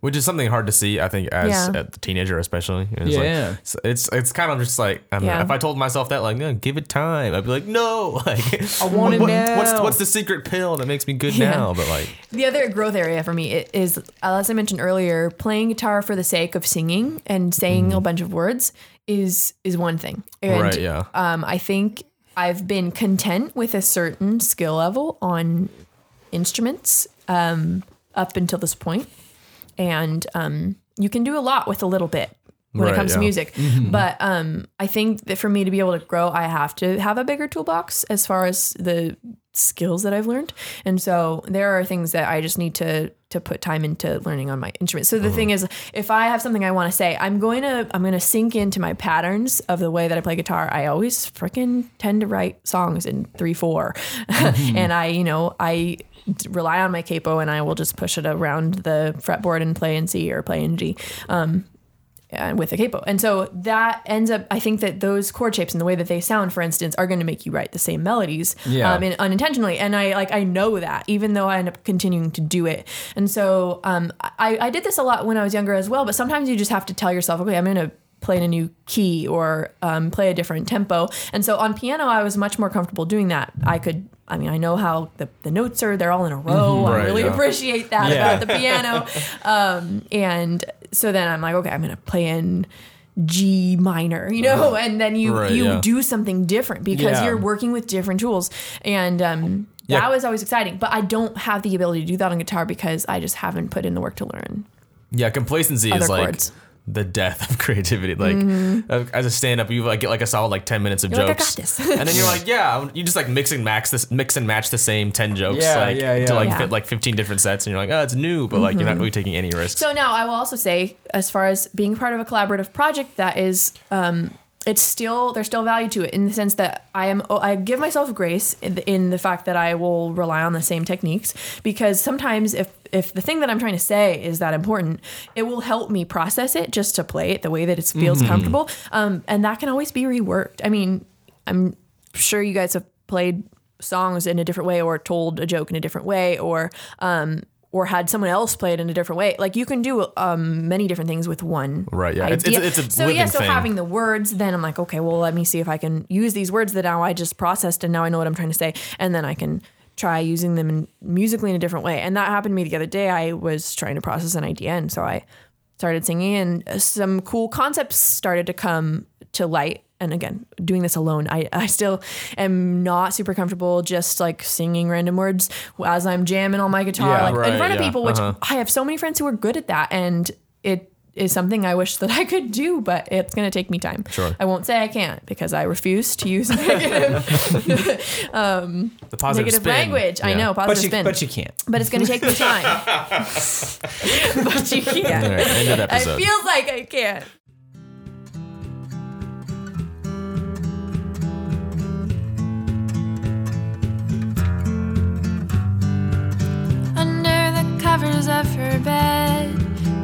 which is something hard to see. I think as Yeah. a teenager, especially. It's Yeah. like, it's, it's it's kind of just like I don't know, if I told myself that, like, no, give it time, I'd be like, no, *laughs* like I want it *laughs* What's now. what's the secret pill that makes me good Yeah. now? But like, The other growth area for me is, as I mentioned earlier, playing guitar for the sake of singing and saying a bunch of words is is one thing. And, Mm-hmm. Right, yeah. Um, I think I've been content with a certain skill level on instruments um, up until this point, and um, you can do a lot with a little bit when Right, it comes to yeah. music. But um, I think that for me to be able to grow, I have to have a bigger toolbox as far as the skills that I've learned. And so there are things that I just need to to put time into learning on my instrument. So the thing is, if I have something I want to say, I'm going to I'm going to sink into my patterns of the way that I play guitar. I always freaking tend to write songs in three four, *laughs* and I you know I rely on my capo and I will just push it around the fretboard and play in C or play in G um, with a capo. And so that ends up, I think that those chord shapes and the way that they sound, for instance, are going to make you write the same melodies Yeah. um, in, unintentionally. And I like, I know that even though I end up continuing to do it. And so um, I, I did this a lot when I was younger as well, but sometimes you just have to tell yourself, okay, I'm going to play in a new key or um, play a different tempo. And so on piano, I was much more comfortable doing that. I could, I mean, I know how the, the notes are, they're all in a row. I Right, really yeah. appreciate that Yeah. about the piano. *laughs* Um, and so then I'm like, okay, I'm going to play in G minor, you know, and then you, Right, you yeah. do something different because Yeah. you're working with different tools. And, um, Yeah. that was always exciting, but I don't have the ability to do that on guitar because I just haven't put in the work to learn. yeah, complacency Other is like chords. The death of *laughs* creativity. Like uh, as a stand up, you like get like a solid like ten minutes of Mm-hmm. You're like, I jokes, got this. and then you're *laughs* like, yeah, you just like mix and match this, mix and match the same ten jokes, Yeah, like yeah, yeah. to like Yeah. fit like fifteen different sets, and you're like, oh, it's new, but like you're not Mm-hmm. really taking any risks. So now I will also say, as far as being part of a collaborative project, that is, um, it's still there's still value to it in the sense that I am oh, I give myself grace in the, in the fact that I will rely on the same techniques because sometimes if if the thing that I'm trying to say is that important, it will help me process it just to play it the way that it feels comfortable, um, and that can always be reworked. I mean, I'm sure you guys have played songs in a different way or told a joke in a different way or um or had someone else play it in a different way. Like you can do um many different things with one Right, yeah. It's- it's- it's a so yeah, so thing. having the words, then I'm like, okay, well, let me see if I can use these words that now I just processed and now I know what I'm trying to say, and then I can try using them in, musically in a different way. And that happened to me the other day. I was trying to process an idea, and so I started singing, and some cool concepts started to come to light. And again, doing this alone, I, I still am not super comfortable just like singing random words as I'm jamming on my guitar, Yeah, like in right, front of yeah, people, which uh-huh. I have so many friends who are good at that. And it is something I wish that I could do, but it's going to take me time. Sure. I won't say I can't because I refuse to use *laughs* negative, *laughs* The positive negative spin. language. I know, positive But you, spin. but you can't. but it's going to take me *laughs* time. but you can't. All right, end of It episode. feels like I can't. Covers of her bed,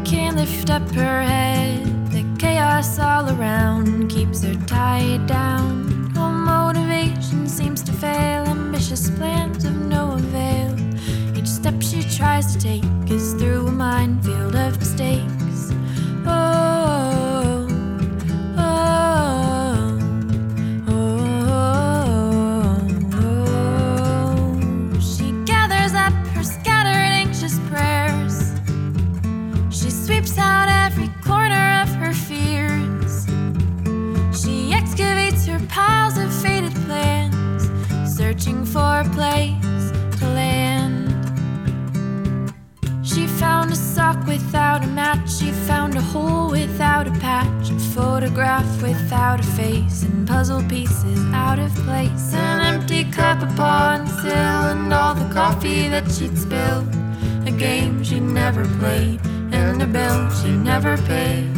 can't lift up her head. The chaos all around keeps her tied down. All motivation seems to fail, ambitious plans of no avail. Each step she tries to take is through a minefield of mistakes. Oh, for a place to land. She found a sock without a match. She found a hole without a patch. A photograph without a face. And puzzle pieces out of place. An empty cup upon sill. And all the coffee that she'd spilled. A game she never played. And a bill she never paid.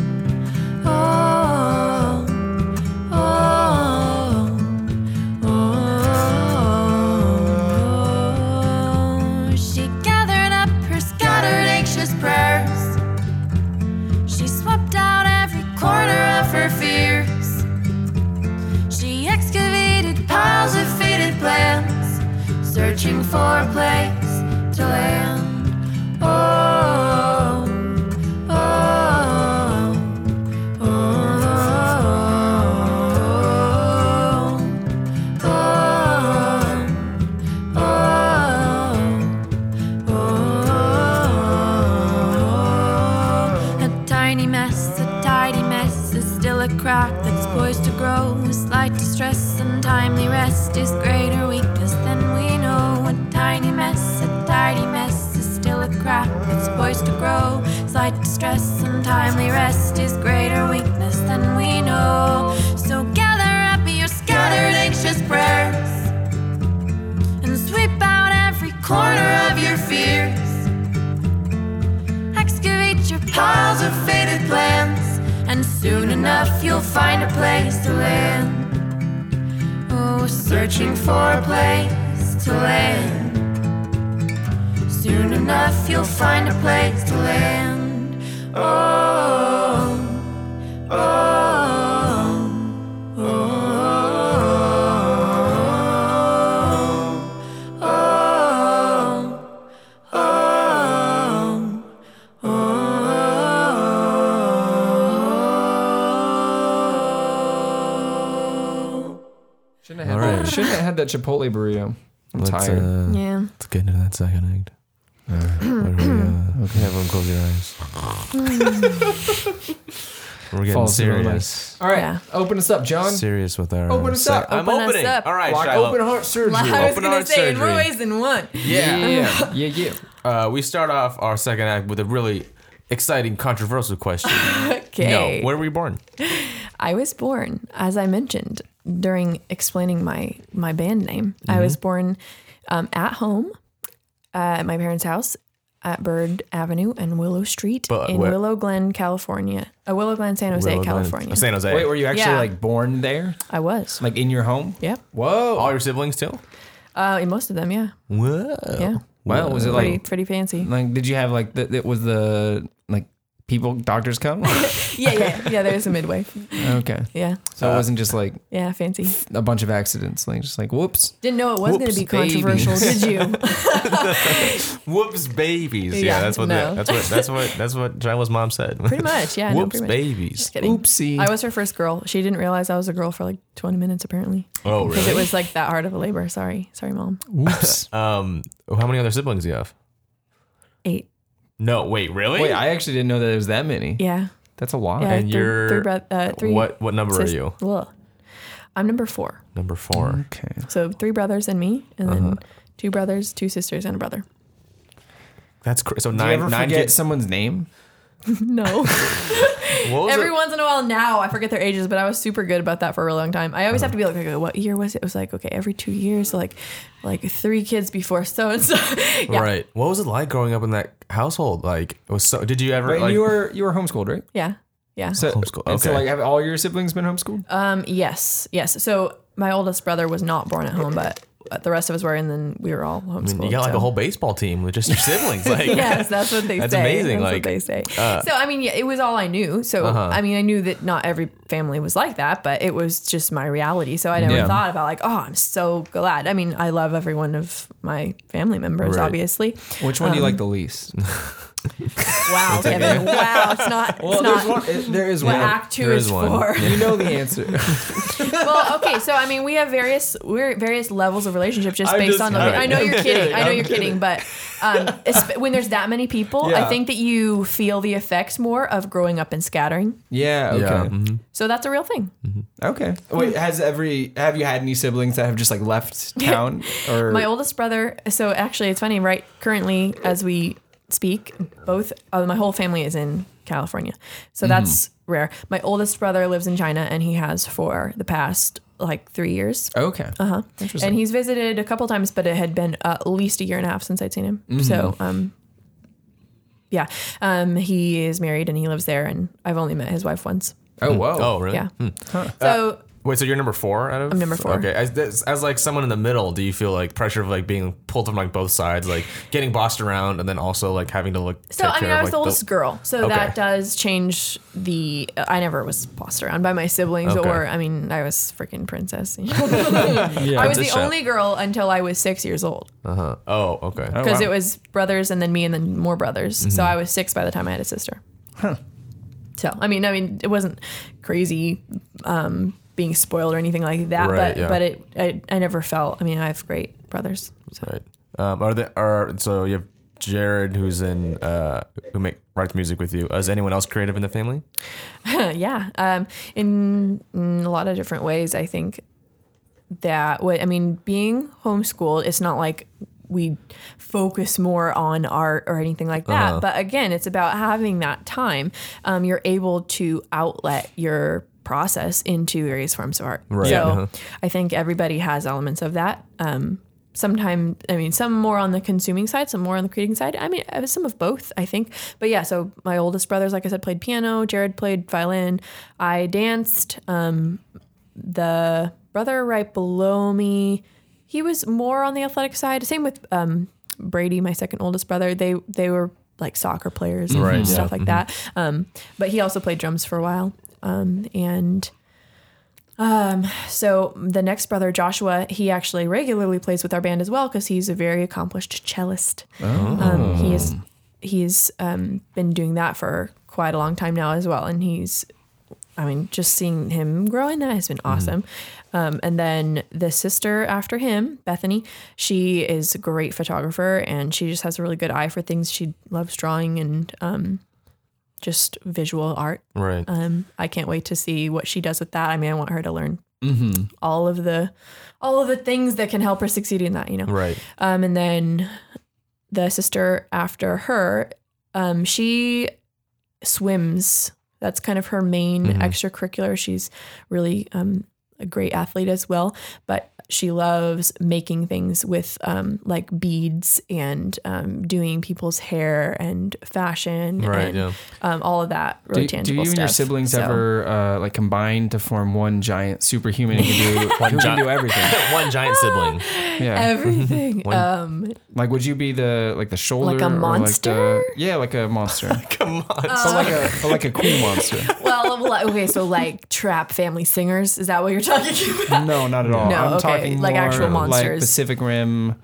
Oh, searching for a that Chipotle burrito. I'm Let's, tired. uh, Yeah. let's get into that second act. What we, uh, okay, everyone close your eyes. We're getting Fall asleep on serious. All right, Yeah. open us up, John. Serious with our. Open us sec- up. I'm Open us opening. up. All right, Like Shiloh. open heart surgery. I was Open gonna heart say in more surgery. ways than one. yeah, yeah, *laughs* *laughs* yeah, yeah. Uh, we start off our second act with a really exciting, controversial question. Okay. No, where were you born? I was born, as I mentioned during explaining my my band name. I Mm-hmm. was born um, at home at my parents' house at Bird Avenue and Willow Street But in where- Willow Glen, California. Uh, Willow Glen, San Jose, Willow Glen- California. San Jose. Wait, were you actually Yeah. like born there, I was. like in your home? Yep. Whoa. All your siblings too? Uh, most of them, yeah. Whoa. Yeah. Wow. Was it Pretty, like pretty fancy. like did you have like the, it was the like people doctors come? *laughs* Yeah, yeah, yeah. There's a midway. okay. Yeah, So it wasn't just like yeah, fancy. a bunch of accidents, like just like whoops. Didn't know it was going to be controversial, babies. did you? *laughs* Whoops, babies. Yeah, Yeah, that's what no. the, that's what that's what that's what Shiloh's mom said. Pretty much, yeah. no, Whoops, pretty much. babies. Just kidding. Oopsie. I was her first girl. She didn't realize I was a girl for like 20 minutes apparently. Oh, Because really? it was like that hard of a labor. Sorry. Sorry, mom. Oops. *laughs* um, how many other siblings do you have? Eight. No, wait, really? Wait, I actually didn't know that it was that many. Yeah. That's a lot. Yeah. And three, you're- three, bro- uh, three what what number sis- are you? Ugh. I'm number four. Number four. Okay. So three brothers and me, and then Uh-huh. two brothers, two sisters, and a brother. That's cra- so Do you nine ever nine forget kids. someone's name? *laughs* No. *laughs* Every it? once in a while now, I forget their ages, but I was super good about that for a really long time. I always have to be like, okay, what year was it? It was like, okay, every two years, like, like three kids before so and so. *laughs* Yeah. Right. What was it like growing up in that household? Like, it was so. Did you ever Right, like? you were you were homeschooled, right? Yeah. Yeah. So, Homeschool, and So okay. like, have all your siblings been homeschooled? Um, yes, yes. So my oldest brother was not born at home, but the rest of us were, and then we were all I mean, you got like so. a whole baseball team with just your siblings. *laughs* Like, yes, that's what they That's say. amazing, That's like, what they say. uh, so I mean, yeah, it was all I knew. So Uh-huh. I mean, I knew that not every family was like that, but it was just my reality. So I never Yeah. thought about like, oh, I'm so glad. I mean, I love every one of my family members, Right. obviously. Which one do you like the least? *laughs* Wow, Kevin. Wow, it's not. It's not. one, it- there is What one. Act Two There is is one. for. You know the answer. *laughs* *laughs* well, okay, so I mean, we have various we're various levels of relationship just I'm based just on. The, kidding. I know you're kidding. kidding. I know I'm you're kidding, kidding. but um, when there's that many people, Yeah. I think that you feel the effects more of growing up and scattering. yeah. Okay. Yeah. mhm. So that's a real thing. Okay. Wait, has every have you had any siblings that have just like left *laughs* town or My oldest brother. So actually, it's funny. Right, currently as we speak, both uh, my whole family is in California. So that's rare. My oldest brother lives in China, and he has for the past like three years. Okay. Uh huh. Interesting. And he's visited a couple times, but it had been at least a year and a half since I'd seen him. Mm-hmm. So, um, yeah, um, he is married and he lives there, and I've only met his wife once. oh whoa. Oh, really? Yeah. Hmm. So Wait, so you're number four out of? I'm number four. Okay, as, as as like someone in the middle, do you feel like pressure of like being pulled from like both sides, like getting bossed around, and then also like having to look? So take I mean, care I of, was the like, oldest girl, so Okay. that does change the. I never was bossed around by my siblings, Okay. or I mean, I was freaking princess. *laughs* *laughs* yeah. I was the Princess Shep. only girl until I was six years old, Uh-huh. Oh, okay. Oh, because wow. it was brothers and then me and then more brothers. So I was six by the time I had a sister. Huh. So I mean, I mean, it wasn't crazy um, being spoiled or anything like that, Right, but yeah. but it I, I never felt. I mean, I have great brothers. So. Right. Um, are there are so you have Jared who's in uh who make writes music with you. Is anyone else creative in the family? *laughs* yeah, um, in, in a lot of different ways. I think that what I mean, being homeschooled, it's not like we focus more on art or anything like that. Uh-huh. But again, it's about having that time. Um, you're able to outlet your process into various forms of art. Right. So Uh-huh. I think everybody has elements of that. Um, sometimes, I mean, some more on the consuming side, some more on the creating side. I mean, uh, some of both, I think. But yeah, so my oldest brothers, like I said, played piano. Jared played violin. I danced. Um, the brother right below me, he was more on the athletic side. Same with um, Brady, my second oldest brother. They they were like soccer players and Right, stuff yeah. like that. Um, but he also played drums for a while. Um, and um, so the next brother, Joshua, he actually regularly plays with our band as well because he's a very accomplished cellist. Um, he is he's um, been doing that for quite a long time now as well, and he's I mean, just seeing him grow in that has been awesome. Um, and then the sister after him, Bethany, she is a great photographer and she just has a really good eye for things. She loves drawing and um, just visual art. Right. Um, I can't wait to see what she does with that. I mean, I want her to learn all of the all of the things that can help her succeed in that. You know, right. um, and then the sister after her, um, she swims. That's kind of her main extracurricular. She's really um, a great athlete as well, but she loves making things with um, like beads and um, doing people's hair and fashion Right, and yeah. um, all of that Do, really do tangible you and your siblings So- ever uh, like combine to form one giant superhuman who can do, *laughs* who can gi- do everything? *laughs* One giant sibling. *laughs* Yeah. everything? um, Like, would you be the like the shoulder, Like a monster? Like the, yeah, like a monster, Come on. but like a but like a cool monster. well, well, okay, so like Trapp family singers, is that what you're talking about? No, not at all. No, I'm okay, talking like more actual Like monsters. Pacific Rim,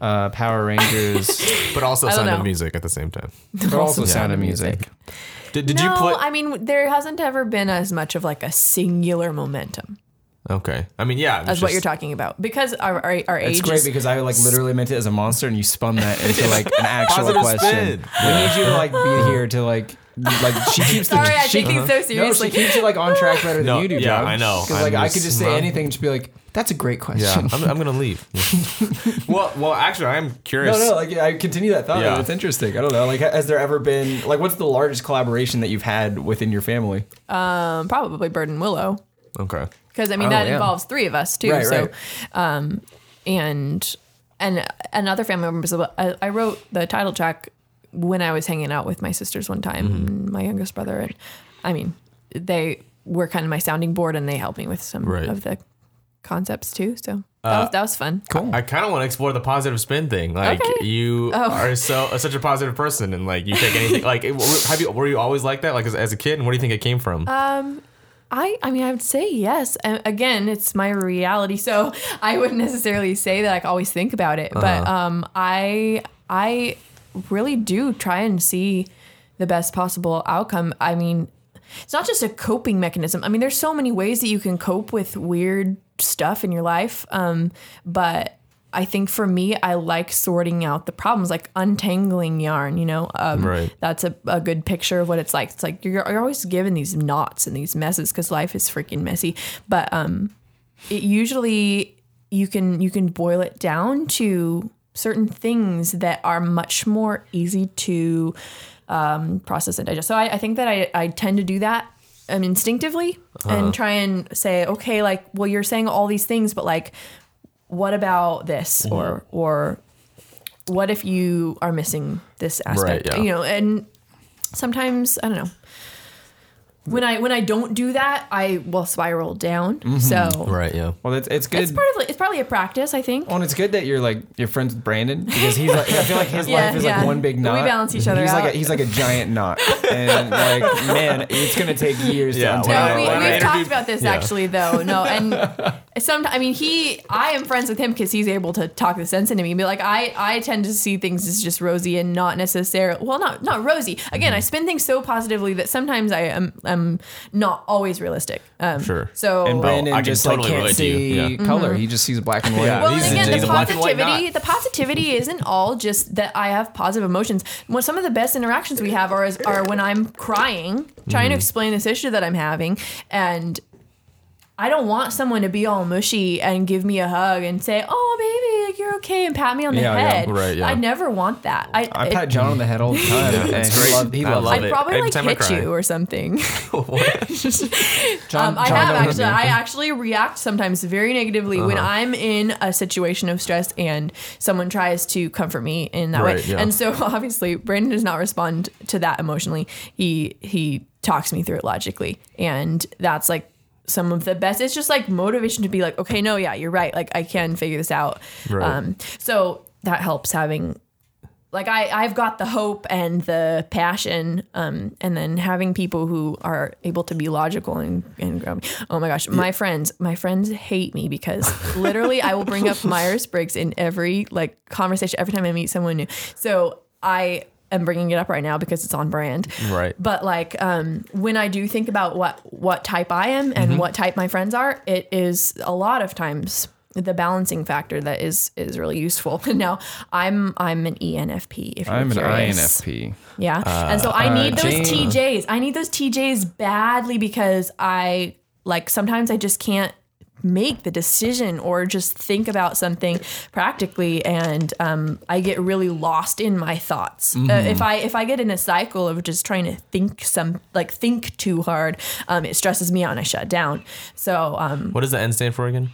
uh, Power Rangers, *laughs* but also don't sound of music at the same time. *laughs* but also Sound of Music. Did, did no, you play? I mean there hasn't ever been as much of like a singular momentum okay. I mean, yeah. as what you're talking about because our our, our age It's great because I like literally meant it as a monster, and you spun that into like an *laughs* actual question. spin. We need you to like be here to like like she *laughs* keeps the Sorry, I she, take things so No, seriously. she keeps it like on track better than No, you do, yeah, John. I know. Because like I'm I could just say well- anything, and just be like, "That's a great Yeah, question." I'm, I'm gonna leave. *laughs* well, well, actually, I'm curious. No, no, like I continue that thought. Yeah. It's interesting. I don't know. Like, has there ever been like what's the largest collaboration that you've had within your family? um, probably Bird and Willow Okay. because I mean Oh, that yeah. involves three of us too. Right, so, right. um, and and another family member. So I, I wrote the title track when I was hanging out with my sisters one time, Mm-hmm. and my youngest brother, and I mean they were kind of my sounding board, and they helped me with some Right. of the concepts too. So that, was, that was fun. Cool. I kind of want to explore the positive spin thing. Like Okay. Oh. you are so uh, such a positive person, and like you take anything. like, have you were you always like that? Like as, as a kid, and where do you think it came from? Uh, I, I mean, I would say yes. And again, it's my reality, so I wouldn't necessarily say that I always think about it. But um, I, I really do try and see the best possible outcome. I mean, it's not just a coping mechanism. I mean, there's so many ways that you can cope with weird stuff in your life. Um, but I think for me, I like sorting out the problems, like untangling yarn, you know? Um, Right. That's a, a good picture of what it's like. It's like you're, you're always given these knots and these messes because life is freaking messy. But um, it usually you can you can boil it down to certain things that are much more easy to um, process and digest. So I, I think that I, I tend to do that um, instinctively and try and say, okay, like, well, you're saying all these things, but like, what about this or or what if you are missing this aspect? yeah. You know, and sometimes I don't know. When I when I don't do that, I will spiral down. So right. Yeah. Well, it's it's good. it's part of like, it's probably a practice. I think. well, and it's good that you're like you're friends with Brandon because he's like I feel like his *laughs* Yeah, life is yeah. like one big knot. We balance each other he's Like a, he's like a giant knot, and like man, it's gonna take years Yeah, to untangle. I- No, we, when I we've talked about this yeah. actually though. No, and *laughs* some I mean he I am friends with him because he's able to talk the sense into me. But like I I tend to see things as just rosy and not necessarily well not not rosy. Again, I Mm-hmm. spin things so positively that sometimes I am am not always realistic. Um, Sure. So and Brandon I can just totally like can't relate to you, see yeah. color. He just sees black and white. Yeah, Well, He's and again, the a black and white positivity, knot. the positivity isn't all just that I have positive emotions. Well, some of the best interactions we have are are when I'm crying, trying Mm-hmm. to explain this issue that I'm having, and I don't want someone to be all mushy and give me a hug and say, "Oh, baby, like you're okay," and pat me on the Yeah, yeah, head. right, yeah. I never want that. I, I it- pat John on the head all the time, and it's great. loved, he I loved love it. I'd probably Every like time I hit cry. you or something. *laughs* *laughs* John, Um, I John have don't hit actually. me. I actually react sometimes very negatively when Uh-huh. I'm in a situation of stress and someone tries to comfort me in that way. Right, yeah. And so *laughs* obviously Brandon does not respond to that emotionally. He he talks me through it logically, and that's like some of the best. It's just like motivation to be like, okay, no, yeah, you're right. Like I can figure this out. Right. Um, so that helps having like I, I've got the hope and the passion, um, and then having people who are able to be logical and, and grow me. Oh my gosh, my friends, my friends hate me because *laughs* literally I will bring up Myers Briggs in every like conversation every time I meet someone new. So I am bringing it up right now because it's on brand. Right. But like um, when I do think about what what type I am and what type my friends are, it is a lot of times the balancing factor that is is really useful. *laughs* now I'm I'm an ENFP. If you're I'm an curious. INFP. Yeah. and so I need those Jane- TJs. I need those TJs badly because I like sometimes I just can't make the decision or just think about something practically and um, I get really lost in my thoughts. Uh, if I if I get in a cycle of just trying to think some like think too hard, um, it stresses me out and I shut down. So um, What does the N stand for again?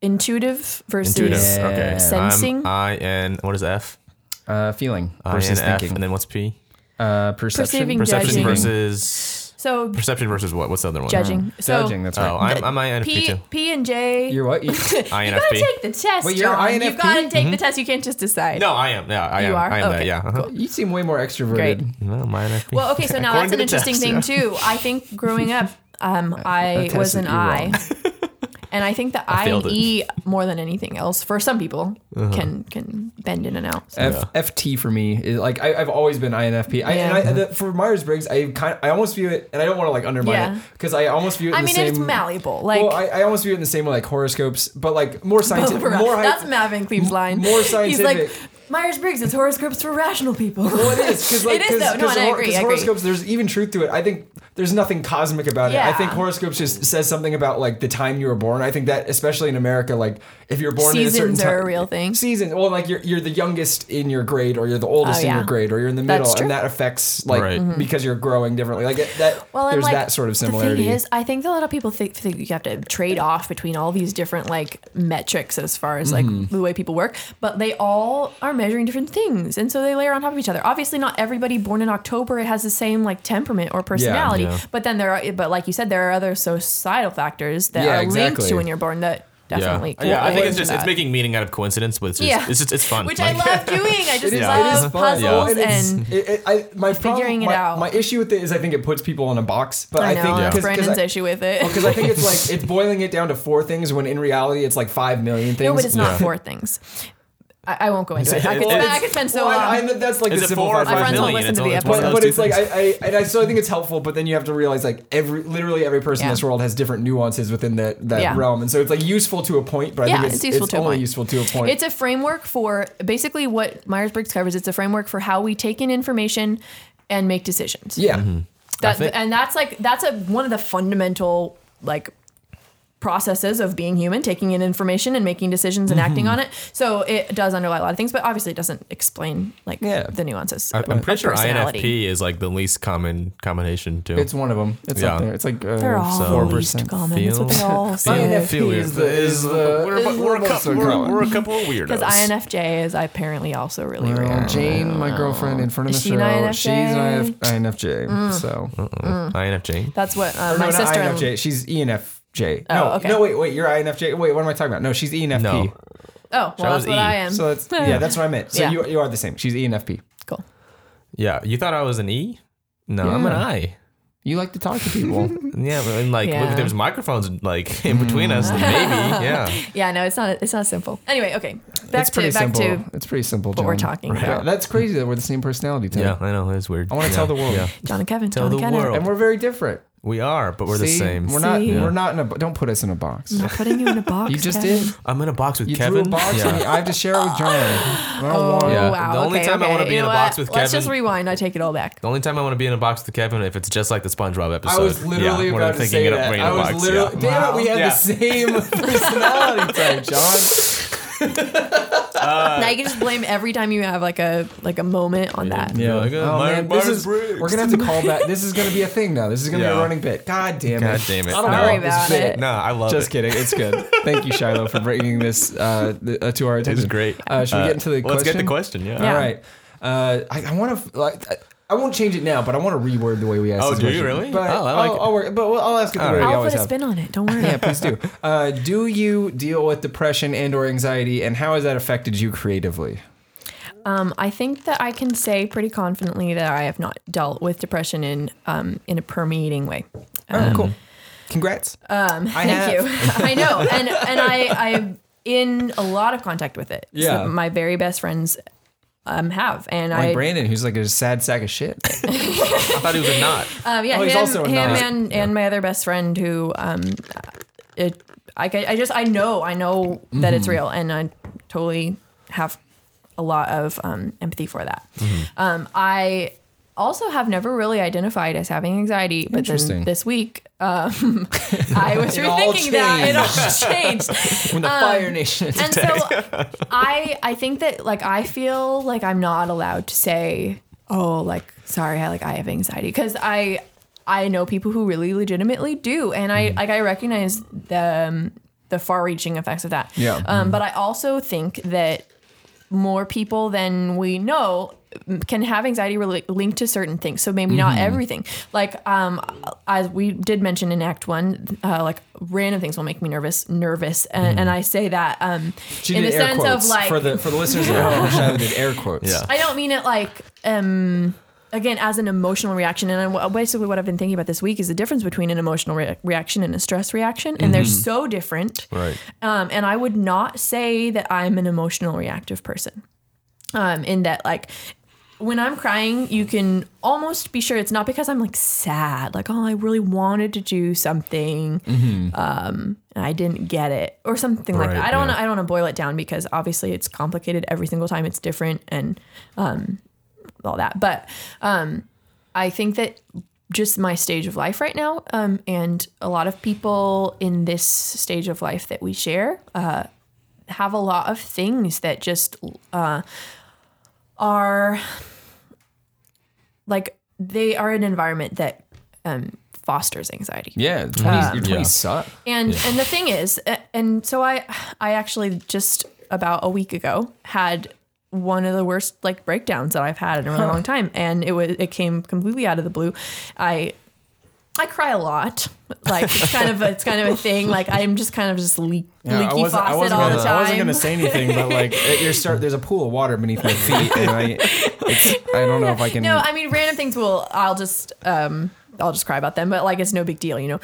intuitive versus Intuitive. Okay. sensing. I'm I N. What is F? Uh, feeling I versus N F. thinking. And then what's P? uh, perception. Perceiving, Perception judging. versus so perception versus what? What's the other one? judging. So Judging. That's right. Oh, I'm, I'm INFP P too. P and J. You're what? *laughs* You- You gotta INFP. take the test, Wait, you're John. INFP? You've got to take the test. You can't just decide. No, I am. Yeah, I You am. are? I am that. Okay, Yeah. uh-huh. you seem way more extroverted. Great. No, I'm INFP. Well, okay, so *laughs* now According that's an the interesting test, thing yeah. too. I think growing up, um, I was an I, *laughs* and I think the I, failed and. E more than anything else for some people Uh-huh. can can bend in and out. So. F, FT for me is like I, I've always been INFP. I, and I, the, for Myers Briggs, I kind I almost view it, and I don't want to like undermine Yeah. it because I almost view it. In I the mean, same, it's malleable. Like well, I, I almost view it in the same way like horoscopes, but like more scientific. more hy- that's Mavin Cleave's line. more *laughs* He's scientific. like Myers Briggs is horoscopes for rational people. Well, it is because *laughs* like It is, though. No, because and I agree, I agree. horoscopes. There's even truth to it. I think there's nothing cosmic about it. I think horoscopes just says something about like the time you were born. I think that especially in America, like if you're born in a certain Seasons are a real thing. Seasons. Well, like you're you're the youngest in your grade, or you're the oldest Oh, in your grade, or you're in the middle, and that affects like Right. because you're growing differently. Like it, that. Mm-hmm. Well, there's like, that sort of similarity. The thing is, I think that a lot of people think, think you have to trade off between all these different like metrics as far as like Mm-hmm. the way people work, but they all are measuring different things, and so they layer on top of each other. Obviously, not everybody born in October has the same like temperament or personality, yeah. but then there are, but like you said, there are other societal factors that Yeah, are linked to when you're born that definitely. Yeah, yeah. I think it's just into it's making meaning out of coincidence, but it's just, Yeah. it's just it's fun. which Like- I love *laughs* doing. I just It is, love it is fun. puzzles And and. it, it, I, my problem, figuring it my, out. my issue with it is I think it puts people in a box. But I I, know think that's because Brandon's I, issue with it. because I think it's like it's boiling it down to four things when in reality it's like five million things. No, but it's not Yeah. four things. I, I won't go into it. I could, Well, spend, it's- I could spend so Well, I- long. I- that's like Is the it four or simplified My five friends version. won't million? listen to the It's one of episode. But, those but two it's like things. I, I and I so I think it's helpful, but then you have to realize like every literally every person in Yeah. this world has different nuances within that that Yeah. realm, and so it's like useful to a point, but I Yeah, think it's, it's useful to a only point. useful to a point. It's a framework for basically what Myers Briggs covers. It's a framework for how we take in information and make decisions. yeah, Mm-hmm. That, think- and that's like that's a one of the fundamental like processes of being human, taking in information and making decisions and acting Mm-hmm. on it. So it does underlie a lot of things, but obviously it doesn't explain like Yeah. the nuances. I'm I'm pretty sure. INFP is like the least common combination too. it's one of them. It's Yeah. up there. It's like uh, They're all four least percent. common. That's what they all say. INFP Feel is the- is the- we're, is a- we're, a the couple, we're, we're a couple of weirdos. Because INFJ is apparently also really Well, rare. Jane, my girlfriend in front of Is the she an show, INFJ? she's an INFJ. So Uh-oh. INFJ. That's what uh, Or my no, sister. INFJ. She's E ENFJ. Oh, no, okay. no, wait, wait. You're INFJ. Wait, what am I talking about? No, she's E ENFP. No. Oh, well, That was that's what E. I am. So that's *laughs* yeah, that's what I meant. So Yeah. you you are the same. She's E ENFP. cool. Yeah, you thought I was an E? No, I'm an I. You like to talk to people. *laughs* Yeah, but and like Yeah. if there's microphones like in between us, mm. maybe. *laughs* Yeah. Yeah, no, it's not. It's not simple. Anyway, okay. Back it's to pretty back simple. to it's pretty simple. what we're talking Yeah, about. that's crazy that we're the same personality type. Yeah, I know it's weird. I wanna yeah. tell the world. Yeah. John and Kevin. Tell John the and Kevin. world. And we're very different. We are, but we're the See? same. We're not. See? We're not in a. Don't put us in a box. I'm not putting you in a box. You just Kevin. did. I'm in a box with You Kevin. threw a box yeah. at me. I have to share it with John. I don't Oh want. Yeah. wow! The only okay, time I wanna be You in a know box what? with Let's just Kevin- rewind. I take it all back. The only time I want to be in a box with Kevin if it's just like the SpongeBob episode. I was literally yeah, when about I'm to thinking say it up, that. bringing I a was box. literally. yeah. Damn it, we had Yeah. the same *laughs* personality type, John. Now you can just blame every time you have like a like a moment on that. Yeah, like, uh, Oh Myers- man, this is Briggs. we're gonna have to call back. This is gonna be a thing now. This is gonna be a running bit. God damn it. God damn it. I don't Sorry want about it. No, I love Just it. Just kidding. It's good. Thank you, Shiloh, for bringing this uh, th- uh, to our attention. It's great. Uh, should we Uh, get into the Let's question? get the question. Yeah. Yeah. All right. Uh, I, I want to like. I, I won't change it now, but I want to reword the way we ask. Oh, this do you question. really? But Oh, I like I'll, it. I'll work, but we'll, I'll ask it the All way right. we I'll always put a have. spin on it. Don't worry. Yeah, please do. *laughs* Uh, do you deal with depression and or anxiety, and how has that affected you creatively? Um, I think that I can say pretty confidently that I have not dealt with depression in um, in a permeating way. Oh, cool. Congrats. Um, I thank have. you. *laughs* I know, and and I I'm in a lot of contact with it. Yeah. So my very best friends um, have, and Like I Brandon, who's like a sad sack of shit. *laughs* I thought he was a knot. Um, yeah, Oh, he's him, also a him nut. and, and my other best friend who, um, it, I, I just, I know, I know that Mm-hmm. it's real and I totally have a lot of um, empathy for that. Mm-hmm. Um, I also have never really identified as having anxiety, but then this week, um, *laughs* I was *laughs* rethinking that. It all changed. *laughs* when the Fire Nation is Um, And so I I think that like I feel like I'm not allowed to say, oh, like sorry, I like I have anxiety because I I know people who really legitimately do, and Mm-hmm. I like I recognize the um, the far-reaching effects of that. Yeah. Mm-hmm. Um, but I also think that more people than we know can have anxiety really linked to certain things. So maybe not Mm-hmm. everything. Like um, as we did mention in Act One, uh, like random things will make me nervous, nervous, and, and I say that um, Mm-hmm. She in the sense of like for the for the listeners at home. *laughs* Shiloh did air quotes. Yeah. I don't mean it like um again as an emotional reaction and I, basically what I've been thinking about this week is the difference between an emotional re- reaction and a stress reaction and they're so different. Right. Um and I would not say that I'm an emotional reactive person. Um in that like when I'm crying, you can almost be sure it's not because I'm like sad, like, oh, I really wanted to do something, um, and I didn't get it, or something like that. I don't, yeah. I don't want to boil it down because obviously it's complicated every single time. It's different and um, all that. But um, I think that just my stage of life right now, um, and a lot of people in this stage of life that we share, uh, have a lot of things that just uh, are like they are an environment that um, fosters anxiety. Yeah, 20, Um, your 20s Yeah. suck. And and the thing is, and so I I actually just about a week ago had one of the worst like breakdowns that I've had in a really long time, and it was it came completely out of the blue. I I cry a lot, like it's kind of a, it's kind of a thing. Like I'm just kind of just leak, Yeah, leaky faucet wasn't all gonna, the time. I wasn't gonna say anything, but like *laughs* your start, there's a pool of water beneath my feet, and I, it's, I don't know if I can. No, I mean random things will I'll just um I'll just cry about them, but like it's no big deal, you know.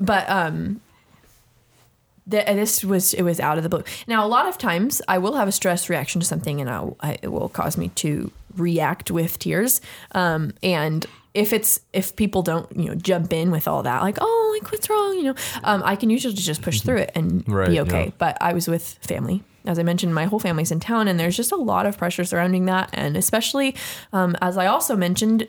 But um th- this was it was out of the blue. Now a lot of times I will have a stress reaction to something and I'll, I it will cause me to react with tears. Um and if it's if people don't you know jump in with all that like oh like what's wrong you know um, I can usually just push through it and Right, be okay yeah. but I was with family. As I mentioned, my whole family's in town, and there's just a lot of pressure surrounding that. And especially, um, as I also mentioned,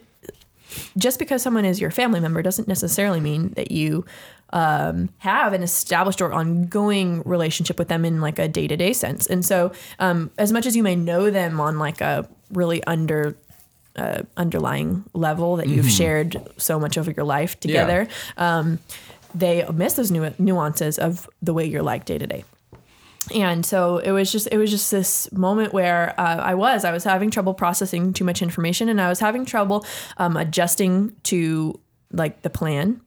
just because someone is your family member doesn't necessarily mean that you um, have an established or ongoing relationship with them in like a day to day sense. And so, um, as much as you may know them on like a really under uh, underlying level that you've shared so much of your life together, um, they miss those nu- nuances of the way you're like day to day. And so it was just it was just this moment where uh, I was I was having trouble processing too much information and I was having trouble um, adjusting to like the plan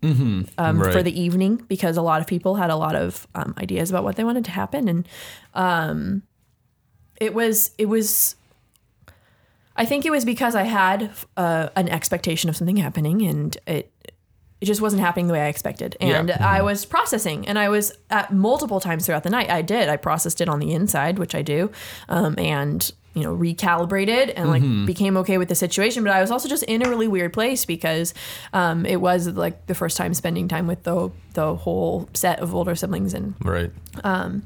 um, for the evening because a lot of people had a lot of um, ideas about what they wanted to happen. And um, it was it was I think it was because I had uh, an expectation of something happening and it it just wasn't happening the way I expected. And Yeah. I was processing and I was at multiple times throughout the night. I did. I processed it on the inside, which I do. Um, and you know recalibrated and like Mm-hmm. became okay with the situation but i was also just in a really weird place because um, it was like the first time spending time with the the whole set of older siblings and Right. Um.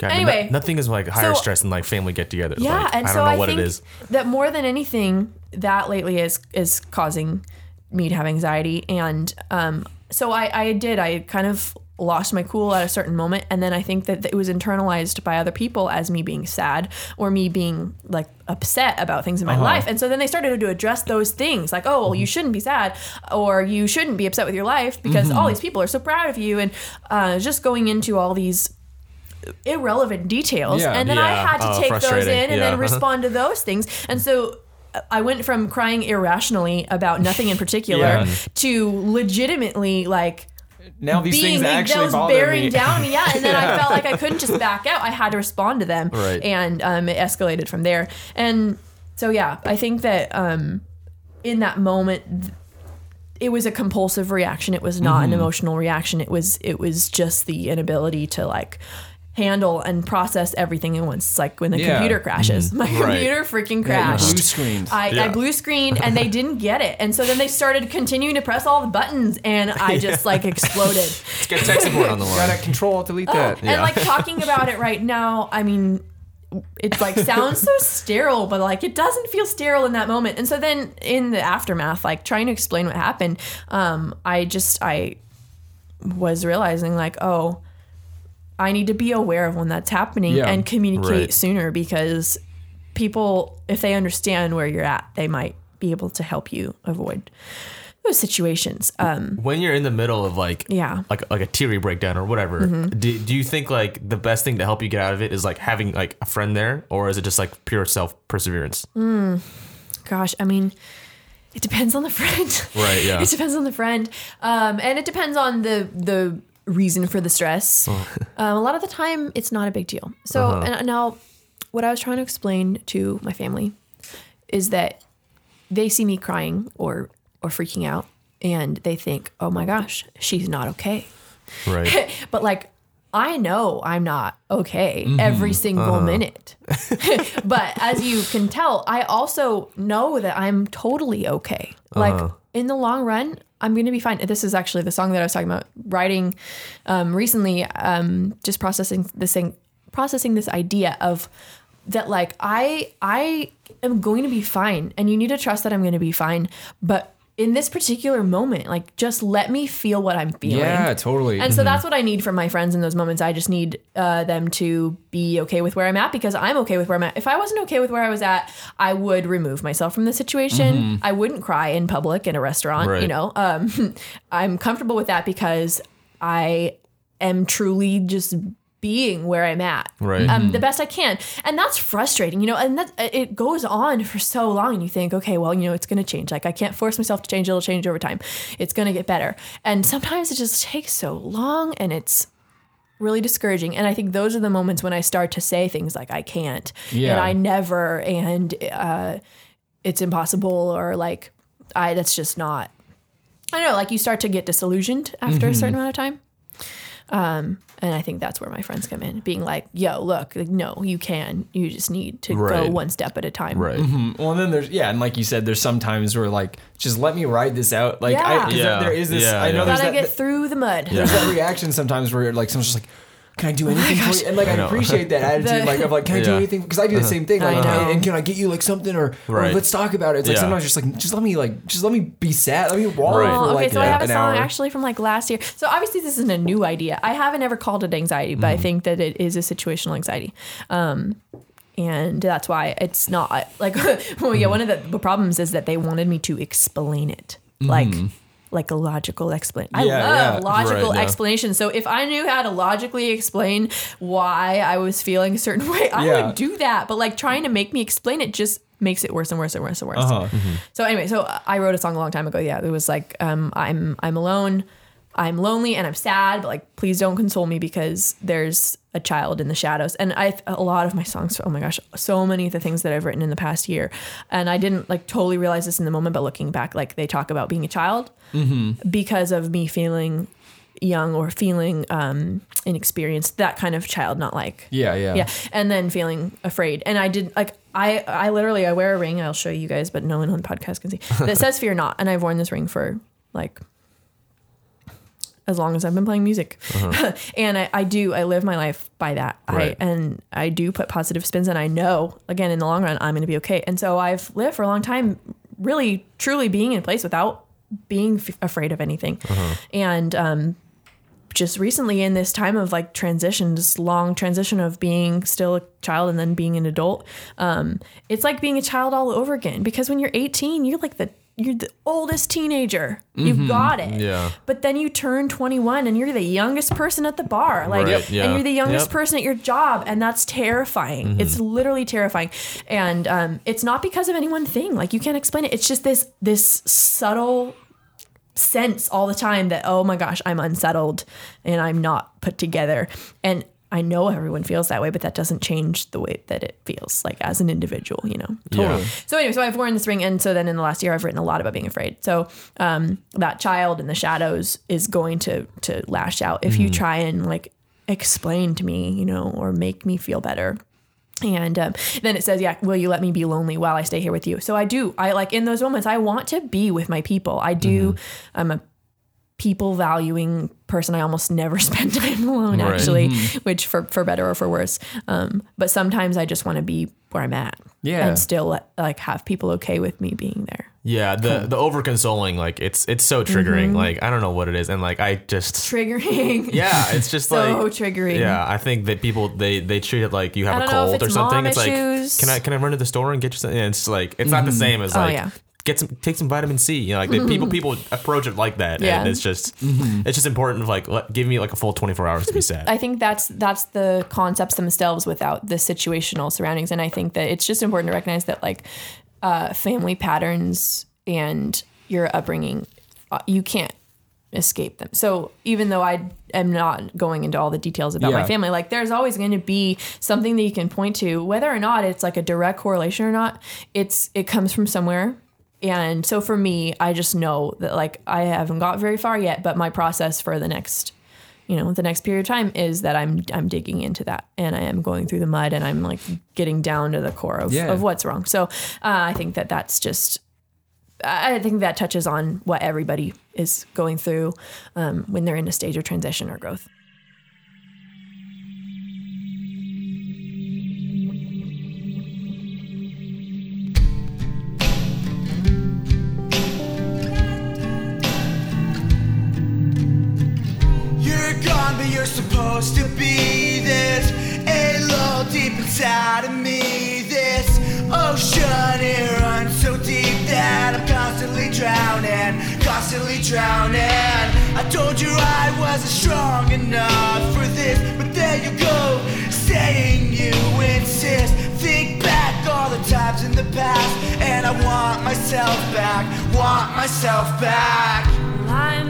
God, anyway, no- nothing is like higher so- stress than like family get-togethers. yeah Like, and I don't so know i what think it is. that more than anything that lately is is causing me to have anxiety. And um so i i did i kind of lost my cool at a certain moment. And then i think that it was internalized by other people as me being sad or me being like upset about things in my life. And so then they started to address those things like oh well you shouldn't be sad or you shouldn't be upset with your life because all these people are so proud of you. And uh, just going into all these irrelevant details Yeah. and then i had to Oh, take those in and Yeah. then *laughs* respond to those things and so uh, I went from crying irrationally about nothing in particular Yeah. to legitimately like Now these being things actually those bother bearing me. down me. Yeah, and then I *laughs* felt like I couldn't just back out. I had to respond to them, Right. and um, it escalated from there. And so yeah, I think that um, in that moment. th- It was a compulsive reaction. It was not Mm-hmm. an emotional reaction. It was it was just the inability to like handle and process everything at once. It's like when the Yeah. computer crashes. *laughs* My Right. computer freaking Yeah, crashed. blue screened. I, I Yeah. blue screened and they didn't get it. And so then they started continuing to press all the buttons and *laughs* I just like exploded. Let's get tech support on the line. Gotta control delete that. And like talking about it right now, I mean, it like sounds so sterile, but like it doesn't feel sterile in that moment. And so then in the aftermath, like trying to explain what happened, um, I just I was realizing like, oh, I need to be aware of when that's happening Yeah. and communicate Right. sooner because people, if they understand where you're at, they might be able to help you avoid those situations. Um, when you're in the middle of like Yeah. Mm-hmm. like like a teary breakdown or whatever do, do you think like the best thing to help you get out of it is like having like a friend there or is it just like pure self perseverance Mm, gosh, I mean, it depends on the friend. Right, yeah. *laughs* it depends on the friend, um, and it depends on the the reason for the stress. Oh. *laughs* um, a lot of the time, it's not a big deal. So Uh-huh. and now, what I was trying to explain to my family is that they see me crying or or freaking out, and they think, "Oh my gosh, she's not okay." right *laughs* but like I know I'm not okay Mm-hmm. every single Uh-huh. minute. *laughs* but as you can tell, I also know that I'm totally okay. Like Uh-huh. in the long run, I'm going to be fine. This is actually the song that I was talking about writing um, recently, um, just processing this thing, processing this idea of that like I I am going to be fine and you need to trust that I'm going to be fine. But in this particular moment, like just let me feel what I'm feeling. Yeah, totally. And so that's what I need from my friends in those moments. I just need uh, them to be okay with where I'm at because I'm okay with where I'm at. If I wasn't okay with where I was at, I would remove myself from the situation. I wouldn't cry in public in a restaurant. You know, um, *laughs* I'm comfortable with that because I am truly just being where I'm at, Right. Um, the best I can, and that's frustrating, you know. And that it goes on for so long, and you think, okay, well, you know, it's going to change. Like I can't force myself to change; it'll change over time. It's going to get better, and sometimes it just takes so long, and it's really discouraging. And I think those are the moments when I start to say things like "I can't," Yeah. and "I never," and uh, "It's impossible," or like, "I that's just not." I don't know, like you start to get disillusioned after a certain amount of time. Um, and I think that's where my friends come in, being like, "Yo, look, like, no, you can. You just need to go one step at a time." right Well, and then there's yeah, and like you said, there's some times where like just let me ride this out. Like I, Yeah. 'cause Yeah. there is this. Yeah, I know yeah. there's Gotta that, get through the mud. there's that reaction sometimes where you're like someone's just like. Can I do anything for you? And like I, know. appreciate that *laughs* attitude, The- like of like, can I do Yeah. anything? Because I do the same thing. Like, I know. and, and can I get you like something or, or let's talk about it? It's like Yeah. sometimes just like just let me like just let me be sad. Let me wallow Right. for Oh, okay, like so I have a song actually from like last year. So obviously this isn't a new idea. I haven't ever called it anxiety, but I Mm. think that it is a situational anxiety. Um, and that's why it's not *laughs* like *laughs* well yeah one of the, the problems is that they wanted me to explain it like like a logical explanation i Mm-hmm. Love yeah. logical Right, yeah. explanations so if i knew how to logically explain why i was feeling a certain *laughs* way i Yeah. would do that but like trying to make me explain it just makes it worse and worse and worse and worse Uh-huh. so anyway, so I wrote a song a long time ago. Yeah, it was like um, I'm I'm alone, I'm lonely, and I'm sad. But like, please don't console me because there's a child in the shadows. And I a lot of my songs. Oh my gosh, so many of the things that I've written in the past year, and I didn't like totally realize this in the moment. But looking back, like they talk about being a child because of me feeling young or feeling um, inexperienced, that kind of child, not like Yeah, yeah. yeah and then feeling afraid and i did like i i literally i wear a ring i'll show you guys but no one on the podcast can see that says fear not and i've worn this ring for like as long as i've been playing music. *laughs* And I, I do i live my life by that. Right. i and i do put positive spins and i know again in the long run i'm going to be okay. And so i've lived for a long time really truly being in place without being f- afraid of anything. And um just recently in this time of like transition, this long transition of being still a child and then being an adult, um, it's like being a child all over again. Because when you're 18, you're like the you're the oldest teenager. You've got it. Yeah. But then you turn 21 and you're the youngest person at the bar. Like Right, and you're the youngest Yep. person at your job and that's terrifying. It's literally terrifying. And um, it's not because of any one thing. Like you can't explain it. It's just this this subtle sense all the time that oh my gosh i'm unsettled and i'm not put together and i know everyone feels that way but that doesn't change the way that it feels like as an individual you know Totally. so anyway so i've worn this ring and so then in the last year i've written a lot about being afraid so um, that child in the shadows is going to to lash out if you try and like explain to me you know or make me feel better and um, then it says, "Yeah, will you let me be lonely while I stay here with you?" So I do. I like in those moments. I want to be with my people. I do. I'm a people valuing person. I almost never *laughs* spend time alone, Right. actually, mm-hmm. which for for better or for worse. Um, but sometimes I just want to be where I'm at, Yeah. and still like have people okay with me being there. Yeah, the the over consoling, like it's it's so triggering. Mm-hmm. Like I don't know what it is, and like I just Triggering. *laughs* yeah, it's just so like so triggering. yeah. I think that people they they treat it like you have a don't know if cold or something. It's issues. like can I can I run to the store and get you something? And it's like it's mm-hmm. not the same as Oh, like. yeah. Get some, take some vitamin C. You know, like the people, *laughs* people approach it like that, Yeah. and it's just, it's just important. Of like, let, give me like a full twenty four hours to be sad. I think that's that's the concepts themselves without the situational surroundings, and I think that it's just important to recognize that like uh, family patterns and your upbringing, uh, you can't escape them. So even though I am not going into all the details about Yeah. my family, like there's always going to be something that you can point to, whether or not it's like a direct correlation or not. It's it comes from somewhere. And so for me, I just know that like I haven't got very far yet, but my process for the next you know the next period of time is that i'm i'm digging into that and i am going through the mud and i'm like getting down to the core of, Yeah. of what's wrong so uh, i think that that's just i I think that touches on what everybody is going through um, when they're in a stage of transition or growth But you're supposed to be this. A deep inside of me, this ocean. It runs so deep that I'm constantly drowning, constantly drowning. I told you I wasn't strong enough for this, but there you go, saying you insist. Think back all the times in the past, and I want myself back, want myself back. I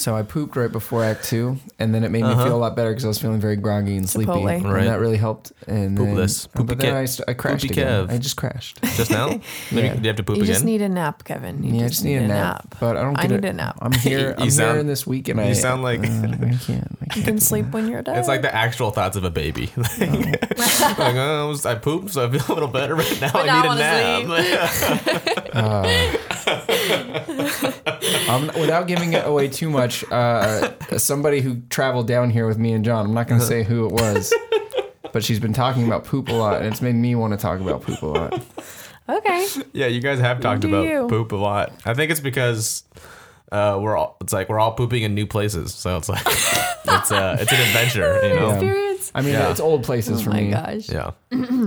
So I pooped right before Act Two, and then it made me uh-huh. feel a lot better because I was feeling very groggy and sleepy, Chipotle. and Right. that really helped. And then, Poopless. Uh, but then Kev. I, st- I crashed Poopy again. Kev. I just crashed. *laughs* Just now? *laughs* Maybe Yeah. do you have to poop You again? just need a nap, Kevin. You yeah, I just need a nap, but I don't. I need it. a nap. I'm here. *laughs* I'm You sound- here in this week, and I you sound like- uh, I can't. I You can't. can sleep when you're dead. It's like the actual thoughts of a baby. Oh. like, oh, I, was- I pooped, so I feel a little better, but now But I need I a wanna nap. *laughs* Um, without giving it away too much, uh, somebody who traveled down here with me and John. I'm not going to say who it was, but she's been talking about poop a lot, and it's made me want to talk about poop a lot. okay. yeah, you guys have talked do about you. poop a lot. I think it's because uh, we're all. It's like we're all pooping in new places, so it's like *laughs* it's uh, it's an adventure, you know. Experience. I mean, Yeah. it's old places for me. Oh for my me, gosh. Yeah,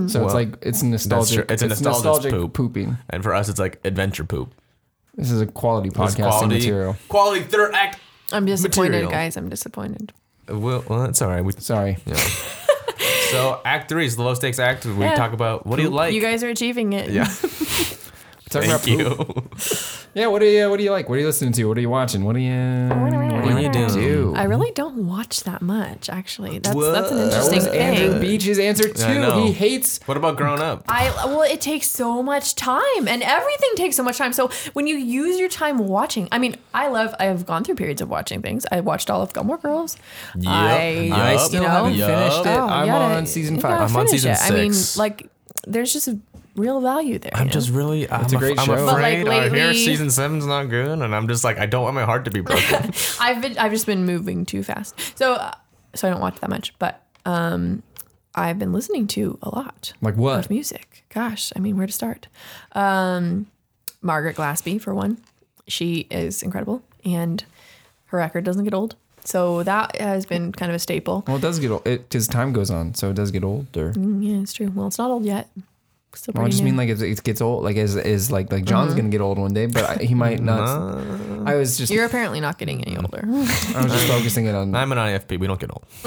so Well, it's like it's nostalgic. true. It's a nostalgic nostalgic poop. pooping. and for us, it's like adventure poop. This is a quality It's podcasting quality, material. quality third act. I'm disappointed, Material. guys. I'm disappointed. Uh, well, well, that's all right. We, Sorry. yeah. so Act Three is the low stakes act. Where we Yeah. talk about what do you like? you guys are achieving it. yeah, *laughs* Talking about poop. you. *laughs* Yeah. What do you What do you like? What are you listening to? What are you watching? What do you What are you doing? Do? I really don't watch that much, actually. That's that's an What? That interesting was Andrew thing. Beach's answer I too. know. He hates. What about growing up? I well, it takes so much time, and everything takes so much time. So when you use your time watching, I mean, I love. I have gone through periods of watching things. I watched all of Gilmore Girls. I, Yup. I still you know, haven't Yup. finished it. Oh, I'm you gotta- on season five. I'm on season it. I mean, like, there's just a real value there. I'm you know? just really. I'm, It's a af- great I'm show. But, afraid. like, I hear lately- season seven's not good, and I'm just like, I don't want my heart to be *laughs* broken. I've been I've just been moving too fast. So uh, so I don't watch that much, but um I've been listening to a lot Like what? of music. Gosh, I mean, where to start? Um Margaret Glaspy for one. She is incredible and her record doesn't get old. So that has been kind of a staple. Well, it does get old. It because time goes on, so it does get older. Mm, Yeah, it's true. Well, it's not old yet. Still Well, I just new. mean like it gets old, like is is like like John's Mm-hmm. gonna get old one day, but I, he might not. I was just You're apparently not getting any older. *laughs* I was just focusing it on. I'm an IFP. We don't get old. *laughs*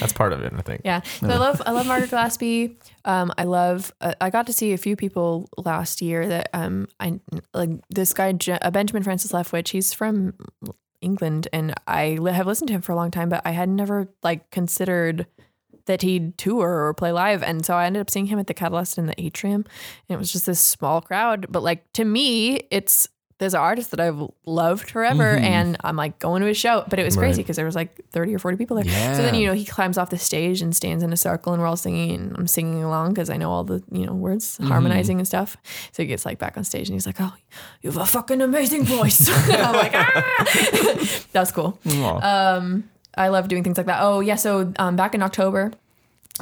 That's part of it, I think. Yeah. So I love I love Margaret Glaspy. Um, I love. Uh, I got to see a few people last year that um I like this guy Je- uh, Benjamin Francis Leftwich. He's from England, and I li- have listened to him for a long time, but I had never like considered that he'd tour or play live. And so I ended up seeing him at the Catalyst in the atrium. And it was just this small crowd. But like to me, it's there's an artist that I've loved forever. And I'm like going to his show. But it was crazy because there was like 30 or 40 people there. So then, you know, he climbs off the stage and stands in a circle and we're all singing and I'm singing along because I know all the, you know, words, harmonizing and stuff. So he gets like back on stage and he's like, Oh, you have a fucking amazing voice. *laughs* I'm like, ah *laughs* that was cool. Um, I love doing things like that. Oh yeah, so um, back in October,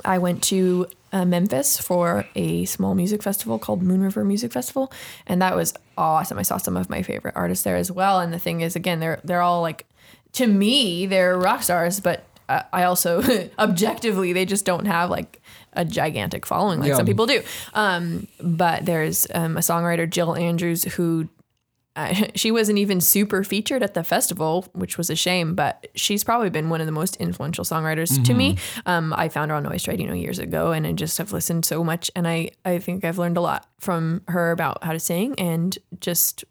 I went to uh, Memphis for a small music festival called Moon River Music Festival, and that was awesome. I saw some of my favorite artists there as well. And the thing is, again, they're they're all like, to me, they're rock stars, but uh, I also *laughs* objectively they just don't have like a gigantic following like Yeah. some people do. Um, but there's um, a songwriter Jill Andrews who uh, *laughs* she wasn't even super featured at the festival, which was a shame. But she's probably been one of the most influential songwriters to me. Um, I found her on Noise Trade, you know, years ago, and I just have listened so much, and I I think I've learned a lot from her about how to sing and just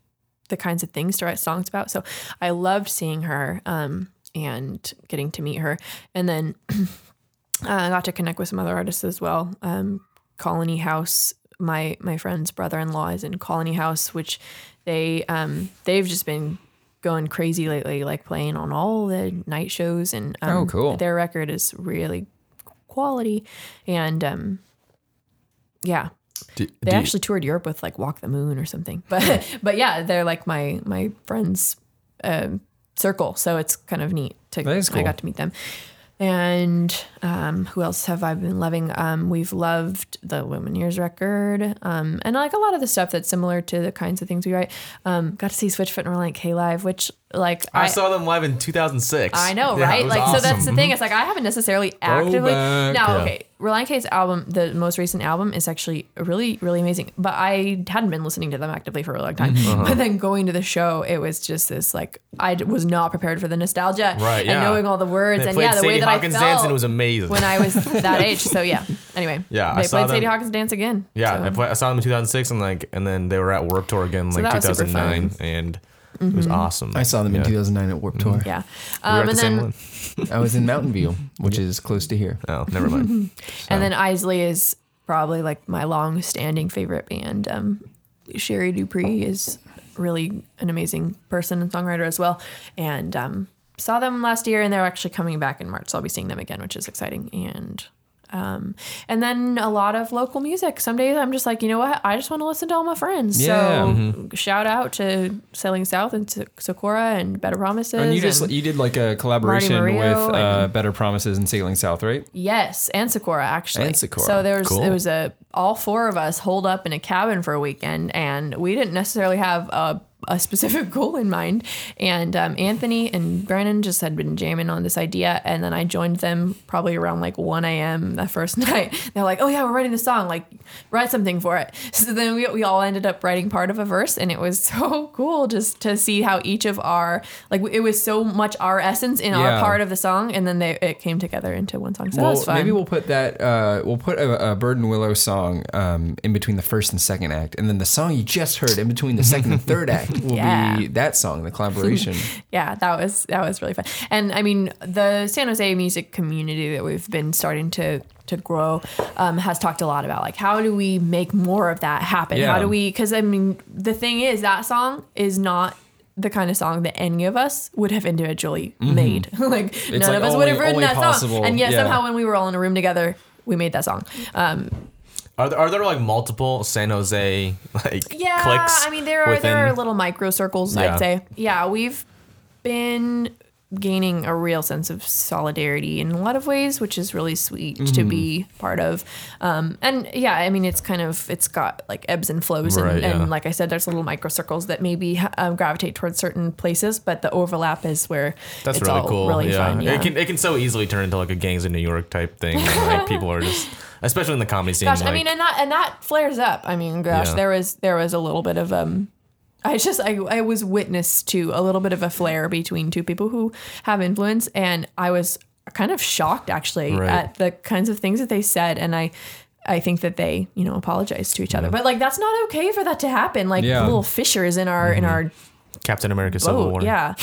the kinds of things to write songs about. So I loved seeing her um, and getting to meet her, and then uh, *clears throat* I got to connect with some other artists as well. Um, Colony House, my my friend's brother-in-law is in Colony House, which they um, they've just been going crazy lately, like playing on all the night shows and um, Oh, cool. Their record is really quality, and um, yeah, Do, they do you- actually toured Europe with like Walk the Moon or something. But *laughs* but yeah, they're like my my friends um, circle, so it's kind of neat to is I got to meet them. And um, who else have I been loving? Um, we've loved the Lumineers record, um, and like a lot of the stuff that's similar to the kinds of things we write. Um, got to see Switchfoot and Relient K live, which like I, saw them live in 2006. I know, Yeah, right? Like, so that's the thing. It's like I haven't necessarily actively. Now, Yeah. okay, Relient K's album, the most recent album, is actually really, really amazing. But I hadn't been listening to them actively for a long time. Mm-hmm. But then going to the show, it was just this like I was not prepared for the nostalgia Right, and yeah. knowing all the words They and yeah, the way that Hawkins I felt dance and it was amazing. when I was that *laughs* age. So yeah. Anyway, Yeah, I they saw played them- Sadie Hawkins dance again. Yeah, So- I, play, I saw them in 2006, and like, and then they were at Warped Tour again, like super 2009, and It was awesome. I saw them in Yeah. 2009 at Warped Tour. Yeah. We were Um, at the and same then one. *laughs* I was in Mountain View, which is close to here. Oh, never mind. *laughs* and then Eisley is probably like my long-standing favorite band. Um, Sherri DuPree is really an amazing person and songwriter as well. And um, saw them last year, and they're actually coming back in March. So I'll be seeing them again, which is exciting. And um, and then a lot of local music. Some days I'm just like, you know what? I just want to listen to all my friends. Yeah. So shout out to Sailing South and to Sakura and Better Promises. And you just and- you did like a collaboration with uh, Better Promises and Sailing South, right? Yes, and Sakura actually. And Sakura. So there was Cool. it was a all four of us holed up in a cabin for a weekend, and we didn't necessarily have a, a specific *laughs* goal in mind. And um, Anthony and Brennan just had been jamming on this idea, and then I joined them probably around like 1 a.m. that first *laughs* night. They're like, "Oh yeah, we're writing the song. Like, write something for it." *laughs* So then we we all ended up writing part of a verse, and it was so cool just to see how each of our like it was so much our essence in our part of the song, and then they it came together into one song. So that well, was fun. maybe we'll put that. Uh, we'll put a, a Bird and Willow song um, in between the first and second act, and then the song you just heard in between the second and third act *laughs* will Yeah. be that song, the collaboration. *laughs* yeah, that was that was really fun. And I mean, the San Jose music community that we've been starting to to grow um, has talked a lot about like how do we make more of that happen? Yeah. How do we? Because I mean, the thing is that song is not the kind of song that any of us would have individually made. *laughs* like none like of us only- would have written that possible, song. And yet yeah. somehow when we were all in a room together, we made that song. Um, Are there, are there like multiple San Jose like Yeah, clicks? I mean there are there are little micro circles. Yeah. I'd say. Yeah, we've been gaining a real sense of solidarity in a lot of ways, which is really sweet to Mm-hmm. be part of. Um, and yeah, I mean it's kind of it's got like ebbs and flows, and, yeah. and like I said, there's little micro circles that maybe um, gravitate towards certain places, but the overlap is where That's it's really all cool. really yeah. fun. Yeah. It can it can so easily turn into like a gangs in New York type thing. and, like people are just *laughs* especially in the comedy scene. Gosh, I mean, and that and that flares up. I mean, gosh, Yeah. there was there was a little bit of um. I just I, I was witness to a little bit of a flare between two people who have influence, and I was kind of shocked actually Right. at the kinds of things that they said, and I. I think that they, you know, apologized to each other, but like that's not okay for that to happen. Like Yeah. little fissures in our in our Captain America Civil boat, War. yeah.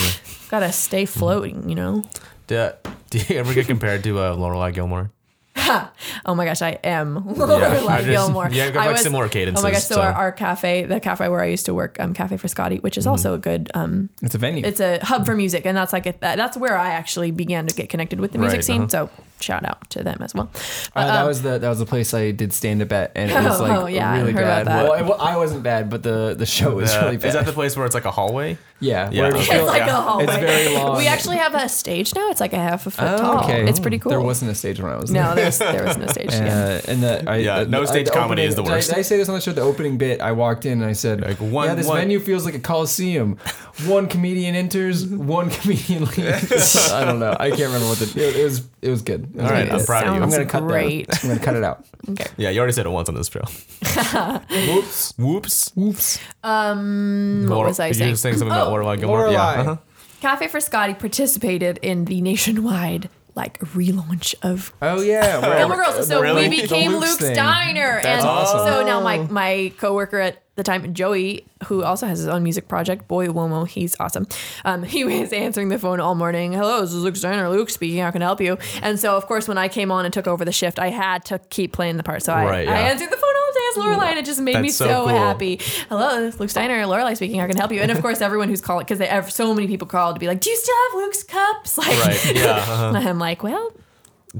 Gotta stay floating, you know. Do, do you ever get compared to uh, Lorelai Gilmore? *laughs* Oh my gosh, I am *laughs* I Lorelai just- Gilmore. yeah, I've got, I like, similar cadences, Oh my gosh, so, so- Our, our cafe, the cafe where I used to work, um, Cafe Frascati, which is Mm-hmm. also a good, um, It's a venue. it's a hub for music, and that's like a, that, that's where I actually began to get connected with the music Right, scene. uh-huh. So shout out to them as well. Uh, that um, was the that was the place I did stand up at, and it was *laughs* Oh, like oh, yeah, really heard bad. Well, I, well, I wasn't bad, but the the show was Uh, really bad. is that the place where it's like a hallway? yeah, Yeah. *laughs* It's feels- it's like yeah. a hallway. It's very long. We actually have a stage now. It's like a half a foot Oh, tall. okay. It's pretty cool. There wasn't a stage when I was no, there. there's, there was no stage. yeah. Uh, and the I, Yeah, the- no I- stage the comedy opening- is the did I- worst. Did I, say this on the show? The opening bit, I walked in and I said, Like, one- "Yeah, this one- venue feels like a coliseum. One comedian enters, one comedian leaves." *laughs* I don't know. I can't remember what the. It, it was. It was good. It was All right, good. I'm proud of you. I'm gonna cut great. that. I'm gonna cut it out. *laughs* Okay. Yeah, you already said it once on this show. *laughs* Whoops. Whoops. Whoops. Um, what was I saying? you saying? saying something about Oh, Lorelai Gilmore? Yeah. Lorelai. uh-huh. Cafe Frascati participated in the nationwide like relaunch of Oh yeah. well, Gilmore Girls. So Really? we The became Luke's Luke's thing. Diner, That's and awesome. so now my my coworker at the time, Joey, who also has his own music project, Boy Womo, he's awesome. Um, *laughs* he was answering the phone all morning. Hello, this is Luke Diner. Luke speaking. How can I help you? And so of course, when I came on and took over the shift, I had to keep playing the part. So I, Right, I yeah. answered the phone all day as Lorelai, and it just made me so, so cool. happy. Hello, this is Luke's Diner. Lorelai speaking. How can I help you? And of course, everyone who's calling because they have so many people called to be like, "Do you still have Luke's cups?" *laughs* Like, Right. Yeah. uh-huh. and *laughs* I'm like, well.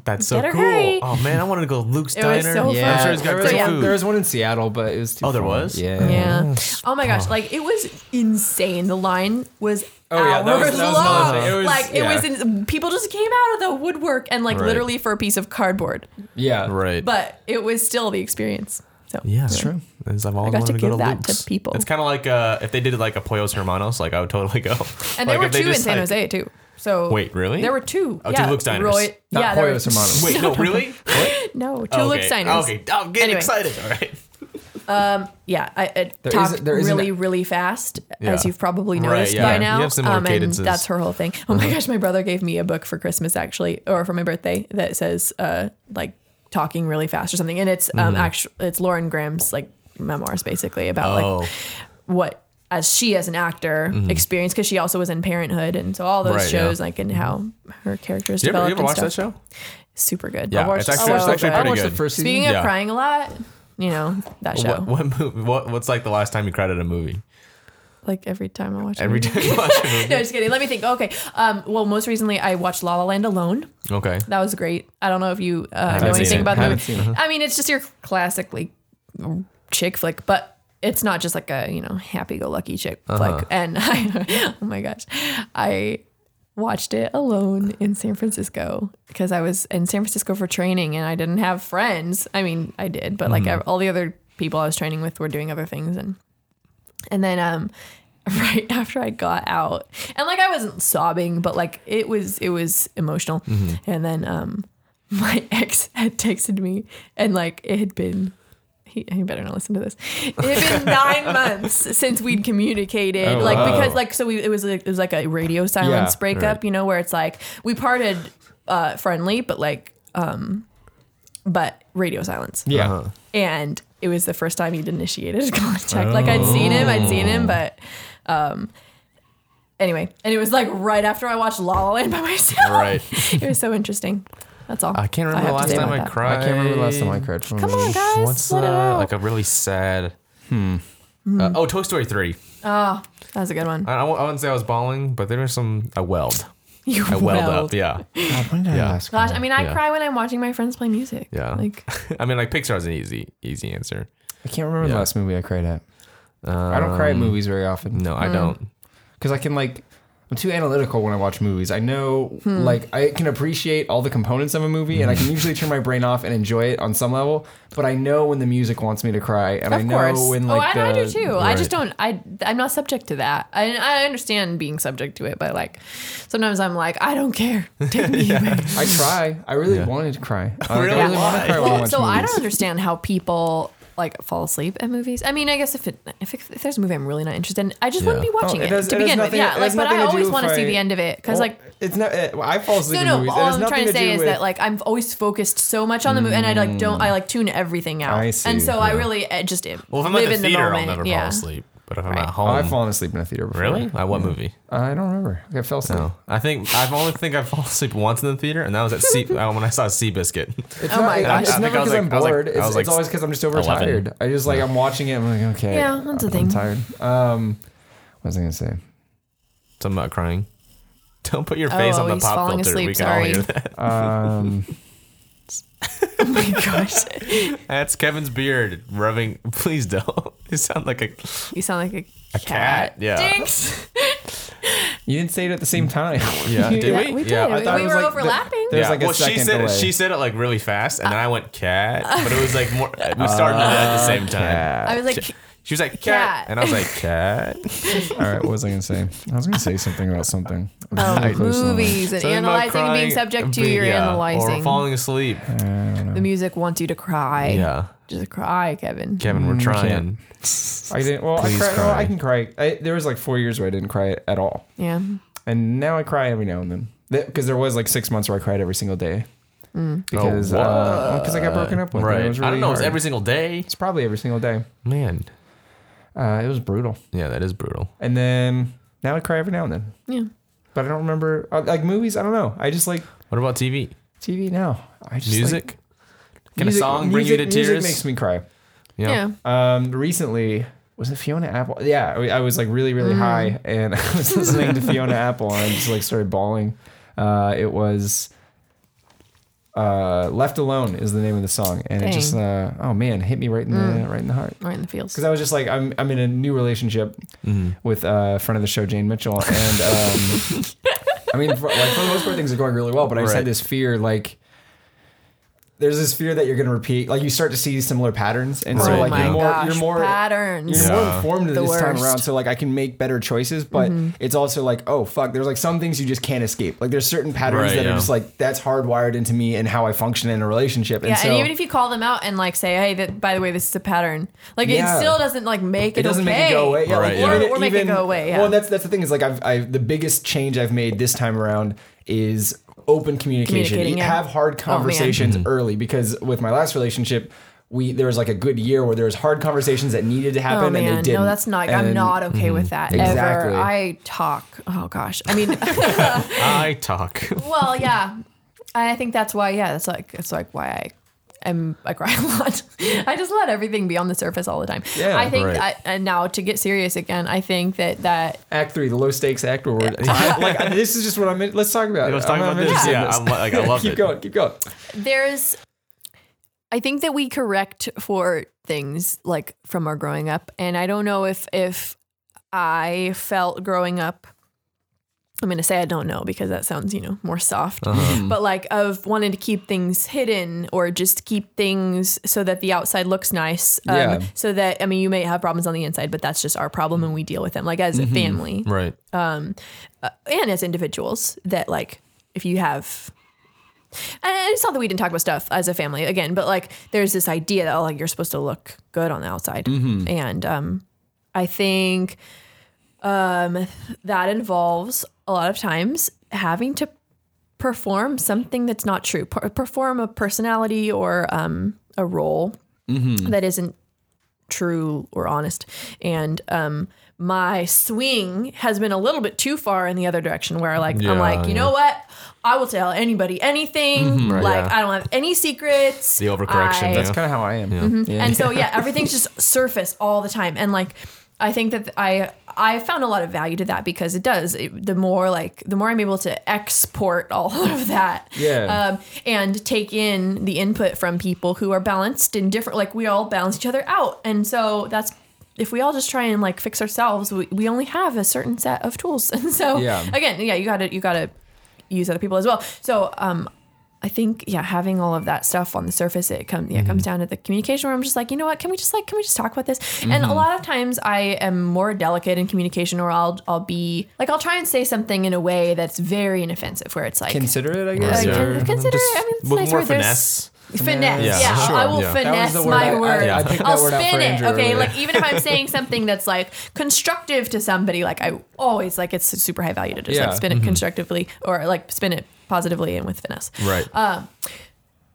That's so Better cool. hurry. Oh man, I wanted to go to Luke's It was Diner. so Yeah, I'm sure it's got there, was great yeah. one, food. there was one in Seattle, but it was too. Oh, there far. was? Yeah. Yeah. Oh my gosh, like it was insane. The line was Oh, yeah, that was- hours that was long. thing. It was- like it yeah. was in, people just came out of the woodwork and like Right. literally for a piece of cardboard. Yeah. right. But it was still the experience. So yeah, That's true. I've always got wanted to to go give to that to Luke's. people. It's kind of like uh, if they did like a Pollos Hermanos, like I would totally go. and *laughs* Like, there were if they two in just, San like- Jose too. So Wait, really? There were two. Oh, two yeah, Luke's Diners. Roy, Not yeah, there were- Hermanos. Wait, no, really? *laughs* no, two okay. Luke's Diners. Okay, I'm getting Anyway. excited. All right. *laughs* Um, Yeah, I, I There talked is- there is an- really, really fast, Yeah. as you've probably Right, noticed yeah. by You now. Um, have similar and cadences. that's her whole thing. Oh my gosh, my brother gave me a book for Christmas actually, or for my birthday that says uh, like talking really fast or something, and it's um actually it's Lauren Graham's like memoirs basically about Oh. like what as she as an actor experienced because she also was in Parenthood and so all those Mm-hmm. Right, yeah. shows like and how her characters You ever, developed you ever and watch that stuff. show? Super good. Yeah, watched- it's actually, I it's watched actually the- I watched good. the first season. Speaking of Yeah. crying a lot, you know that show. What, what movie? What, what's like the last time you cried at a movie? Like every time I watch. a Every movie. time you watch a *laughs* movie. no, just kidding. Let me think. Okay. Um. Well, most recently I watched La La Land alone. Okay. That was great. I don't know if you uh, know anything it. about the movie. seen it. I mean, it's just your classically chick flick, but it's not just like a you know happy-go-lucky chick Uh-huh. flick. And *laughs* I, oh my gosh, I watched it alone in San Francisco because I was in San Francisco for training and I didn't have friends. I mean, I did, but like Mm-hmm. all the other people I was training with were doing other things and and then um *laughs* right after I got out and like I wasn't sobbing but like it was it was emotional and then um *laughs* my ex had texted me and like it had been *laughs* he, he better not listen to this. It had been *laughs* nine months since we'd communicated, Oh, like wow. because like so we it was like, it was like a radio silence Yeah, breakup, right. you know, where it's like we parted uh, friendly, but like um, but radio silence Yeah. Uh-huh. and it was the first time he'd initiated contact. Like I'd seen him, I'd seen Oh. him, but um, anyway, and it was like right after I watched La La Land by myself. Right. *laughs* it was so interesting. That's all. I can't I remember the last time I that. cried. I can't remember the last time I cried. Come on, guys, What's let it uh, out. like a really sad? Hmm. Uh, oh, Toy Story three. oh, that was a good one. I, I wouldn't say I was bawling, but there was some. I welled. *laughs* You I welled welled. up. Yeah. God, when did I Yeah. last Gosh. I mean, I Yeah. cry when I'm watching my friends play music. Yeah. Like, *laughs* I mean, like Pixar's an easy, easy answer. I can't remember Yeah. the last movie I cried at. I don't cry at Um, movies very often No, Hmm. I don't. because I can like. I'm too analytical when I watch movies. I know, Hmm. like, I can appreciate all the components of a movie, and I can usually turn my brain off and enjoy it on some level. But I know when the music wants me to cry, and I of know course. when oh, like I, I the do too. I just don't. I I'm not subject to that. I I understand being subject to it, but like sometimes I'm like I don't care. *laughs* Take me away. I try. I really Yeah. wanted to cry. Like, I Really? really want to cry when I Well, watch so I don't understand how people like fall asleep at movies. I mean, I guess if it if, it, if there's a movie I'm really not interested in, I just wouldn't be watching Oh, it, it has- to it has begin with. Yeah, like, but I always want to see the end of it because Well, like. it's not. Uh, I fall asleep No, no. movies. All I'm trying to say is with- that like I'm always focused so much on the movie, and I like don't I like tune everything out, I see, and so I really uh, just Well, if I'm live at the in the theater, I'll moment. never yeah. fall asleep. But if I'm Right. at home, I've fallen asleep in a theater before. really? At what movie? I don't remember. I fell asleep. No, I think I've only think I've *laughs* fallen asleep once in the theater, and that was at sea, *laughs* uh, when I saw Seabiscuit. It's Oh not, my it- gosh. It's I think never I was because I'm like- I was like- bored. I it's, was like it's always because I'm just 11. overtired. I just like I'm watching it. I'm like, okay. Yeah, that's a I'm thing. tired. Um, what was I gonna say? Something about crying. *laughs* Don't put your Oh, face on oh, the he's pop falling filter. we asleep, can all sorry. hear that. Um, *laughs* Oh my gosh, That's Kevin's beard rubbing. *laughs* Please don't. You sound like a. you sound like a, cat, yeah. Jinx. you didn't say it at the same time. *laughs* Yeah, did Yeah, we? we did. Yeah, I we it was were like the- overlapping. There's like a well, she second said it. delay. She said it like really fast, and then I went cat, but it was like more. We started it uh, at the same time. Cat. I was like, She was like cat, Cat. and I was like cat. *laughs* All right, what was I gonna say? I was gonna say something about something. oh, Really close to that. movies and Something about analyzing and being crying, subject to being- your yeah, analyzing. or falling asleep. the music wants you to cry. Yeah, Just cry, Kevin. Kevin, we're Mm, trying. I didn't. Well, I Please cry. Well, cry. I can cry. I, there was like four years where I didn't cry at all, Yeah. and now I cry every now and then. Because there was like six months where I cried every single day. Mm. Because Oh, uh, because I got broken up with. and Right. It was really I don't know. It's hard. every single day. It's probably every single day. Man. Uh, it was brutal. Yeah, that is brutal. And then now I cry every now and then. Yeah. But I don't remember uh, like movies. I don't know. I just like What about TV? TV now. I just Music? Like, Can a song bring you to music tears? makes me cry. Yeah. Um, recently was it Fiona Apple? Yeah, I I was like really really Mm. high, and *laughs* I was listening to Fiona Apple, and I just like started bawling. Uh, it was uh, "Left Alone" is the name of the song, and it just uh, oh man, hit me right in the Mm. right in the heart. Right in the feels. Because I was just like, I'm I'm in a new relationship Mm-hmm. with uh, a friend of the show, Jane Mitchell, and um, *laughs* I mean, for, like for the most part, things are going really well. But I just Right. had this fear, like there's this fear that you're going to repeat. Like you start to see similar patterns, and so Right, oh like my you're more gosh. you're more patterns. you're Yeah. more informed The this time around. So like I can make better choices, but Mm-hmm. it's also like oh fuck, there's like some things you just can't escape. Like there's certain patterns Right, that yeah. are just like that's hardwired into me and how I function in a relationship. And Yeah, so and even if you call them out and like say, "Hey, that by the way, this is a pattern," like Yeah. it still doesn't like make it. it doesn't okay. make it go away. Yeah, Right, like, yeah. even- Or- or make it go away, yeah. Well, that's that's the thing is like I've, I've the biggest change I've made this time around is open communication. You yeah. Have hard Oh, conversations mm-hmm. early because with my last relationship. we there was like a good year where there was hard conversations that needed to happen Oh and they didn't. no, that's not. I'm not okay with mm-hmm. that Exactly. ever. I talk. Oh gosh. I mean, *laughs* I talk. *laughs* well, yeah. I think that's why. Yeah, that's like that's like why I am I cry a *laughs* lot. I just let everything be on the surface all the time. Yeah, I think. right. I, and now to get serious again, I think that that Act three, the low stakes act. Where we're, I, like I- this is just what I'm. In, let's talk about. Let's talk I'm- about I'm this. interested in Yeah, I'm like, I love *laughs* keep it. Keep going. Keep going. there's I think that we correct for things like from our growing up and I don't know if if I felt growing up I'm going to say I don't know because that sounds, you know, more soft. Uh-huh. Hmm. But like of wanting to keep things hidden or just keep things so that the outside looks nice. Um, Yeah. So that, I mean, you may have problems on the inside, but that's just our problem and we deal with them like as a mm-hmm. family Right. Um, uh, and as individuals that like if you have and it's not that we didn't talk about stuff as a family again but like there's this idea that oh, like you're supposed to look good on the outside mm-hmm. and um i think um that involves a lot of times having to perform something that's not true per- perform a personality or um a role that isn't true or honest. And um, my swing has been a little bit too far in the other direction where like Yeah, I'm like, you yeah. know what? I will tell anybody anything. Right, like yeah. I don't have any secrets. The overcorrection, I- That's kind of how I am. Yeah. and so *laughs* yeah, everything's just surface all the time. And like I think that I I found a lot of value to that because it does. It, the more like the more I'm able to export *laughs* all of that, Yeah. um, and take in the input from people who are balanced and different. Like we all balance each other out, and so that's if we all just try and like fix ourselves, we, we only have a certain set of tools. *laughs* And so Yeah. again, yeah, you gotta you gotta use other people as well. So um, I think yeah, having all of that stuff on the surface, it comes yeah, it comes down to the communication where I'm just like, you know what, can we just like can we just talk about this? And a lot of times I am more delicate in communication, or I'll I'll be like I'll try and say something in a way that's very inoffensive, where it's like Consider it, I guess. like, or- con- consider Just it. I mean, it's with nice more where there's- finesse. Finesse, yeah. Yeah, I will yeah. Finesse word my I- I- word. I picked that I'll word spin it. Andrew Okay, earlier. like even if I'm saying something that's like constructive to somebody, like I always like it's super high value to just Yeah. Mm-hmm. like spin it constructively or like spin it positively and with finesse. Right.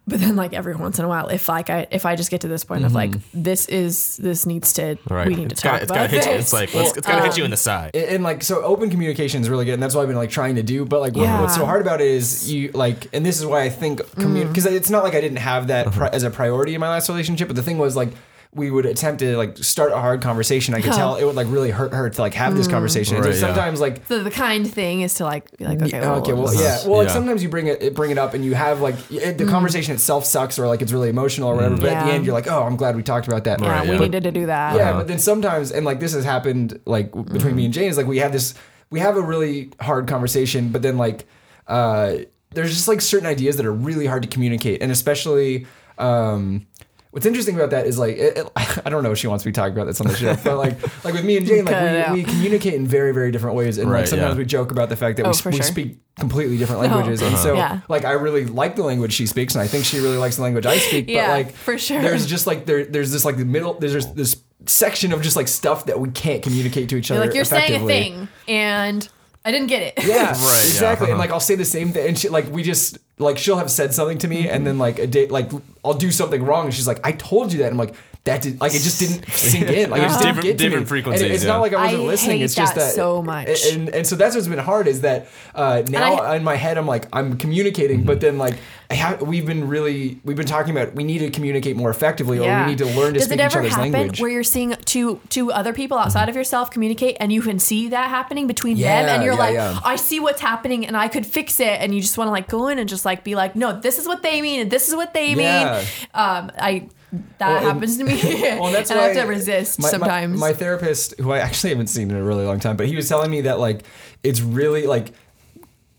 But then like every once in a while, if like I if I just get to this point of like this is this needs to Mm-hmm. right. we need it's to talk gotta, it's about gotta hit you. It's like let's, it's gotta hit you in the side. and, and, like so open communication is really good and that's what i've been like trying to do but like Yeah. what's so hard about it is you like and this is why i think Mm. because it's not like i didn't have that pri- as a priority in my last relationship but the thing was like we would attempt to like start a hard conversation i could tell it would like really hurt her to like have Mm. this conversation and Right, yeah. sometimes like So the kind thing is to like be like okay, yeah, okay, well, let's- yeah. Well, like Yeah. sometimes you bring it, bring it up, and you have like it, the conversation itself sucks, or like it's really emotional or whatever. But at the. Yeah. end, you're like, oh, I'm glad we talked about that. yeah, Right, we yeah. needed to do that. Yeah, but then sometimes, and like this has happened, like w- between me and Jane, is like we have this, we have a really hard conversation, but then like, uh, there's just like certain ideas that are really hard to communicate, and especially, um, what's interesting about that is like, it, it- *laughs* I don't know if she wants me talking about this on the show, but like, *laughs* like with me and Jane, like we, we communicate in very, very different ways, and like Right, sometimes yeah. we joke about the fact that Oh, we, for we sure. speak completely different oh. languages, and so Yeah. like I really like the language she speaks, and I think she really likes the language I speak, *laughs* Yeah, but like for sure. there's just like there there's this like the middle there's this, this section of just like stuff that we can't communicate to each You're other. like you're saying a effectively. thing and I didn't get it. Yeah, *laughs* Right, exactly. yeah. And like uh-huh. I'll say the same thing, and she like we just like she'll have said something to me, and then like a day like I'll do something wrong, and she's like, "I told you that." And I'm like. That did like it just didn't *laughs* sink in. Like it just didn't Different- get to different me. frequencies, And it's yeah. not like I wasn't I listening. hate it's just that that so much. And and so that's what's been hard is that uh, now I- in my head I'm like I'm communicating, but then like I have we've been really we've been talking about we need to communicate more effectively, or we need to learn to Does speak it each other's happen language. where you're seeing two two other people outside of yourself communicate and you can see that happening between them and you're yeah, like, yeah. I see what's happening and I could fix it and you just want to like go in and just like be like, no, this is what they mean and this is what they Yeah. mean. Um, I that oh, Well, happens to me, Well, *laughs* oh, that's and I have to resist my- my- sometimes. My, therapist, who I actually haven't seen in a really long time, but he was telling me that like it's really like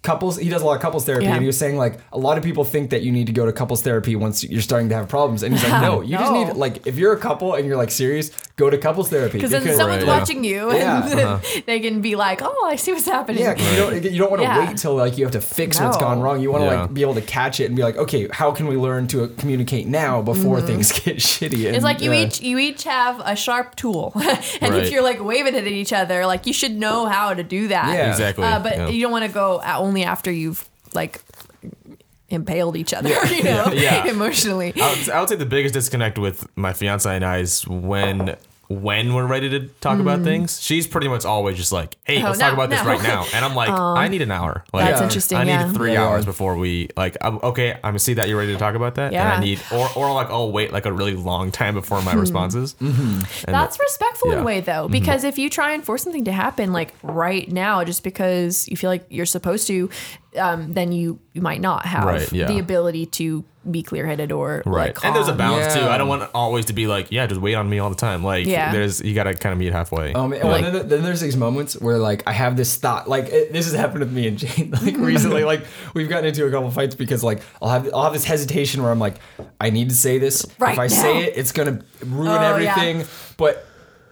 couples. He does a lot of couples therapy, Yeah. and he was saying like a lot of people think that you need to go to couples therapy once you're starting to have problems, and he's like, *laughs* no, you just need like if you're a couple and you're like serious, go to couples therapy because then someone's Right, yeah. watching you and Yeah. then *laughs* they can be like, oh, I see what's happening. Yeah, 'cause you don't you don't want to Yeah. wait till like you have to fix what's gone wrong. You want to Yeah. like be able to catch it and be like, okay, how can we learn to uh, communicate now before things *laughs* get shitty? And, Mm-hmm. It's like you uh, each you each have a sharp tool, and Right. if you're like waving it at each other, like you should know how to do that. Yeah. Exactly. Uh, but yeah. you don't want to go a- only after you've like impaled each other, *laughs* you know, Yeah. *laughs* emotionally. I would, I would say the biggest disconnect with my fiance and I is when when we're ready to talk about things. She's pretty much always just like, "Hey, Mm-hmm. Oh, let's no, talk about this right now," and I'm like, *laughs* "I need an hour." Like, That's interesting. I need yeah. three Yeah. hours before we like. I'm, okay, I'm gonna see that you're ready to talk about that, and Yeah. I need or or like I'll wait like a really long time before my responses. And That's respectful in a way, though, Mm-hmm. because if you try and force something to happen like right now, just because you feel like you're supposed to, um, then you you might not have Right, yeah. the ability to be clear headed or Right, like and there's a calm. balance too. I don't want always to be like, yeah, just wait on me all the time. Like, Yeah. there's you gotta kind of meet halfway. Um, and Like- then, then there's these moments where like I have this thought, like it, this has happened with me and Jane, *laughs* like recently, *laughs* like we've gotten into a couple fights because like I'll have I'll have this hesitation where I'm like, I need to say this. Right if I now. say it, it's gonna ruin Oh, yeah. everything. But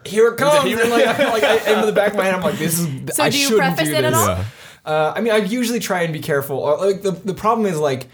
here it comes, Here- and like I feel like I, *laughs* in the back of my head, I'm like, this is So I do you shouldn't preface do it at this. all? Yeah. Uh, I mean, I usually try and be careful. Or, like the the problem is like.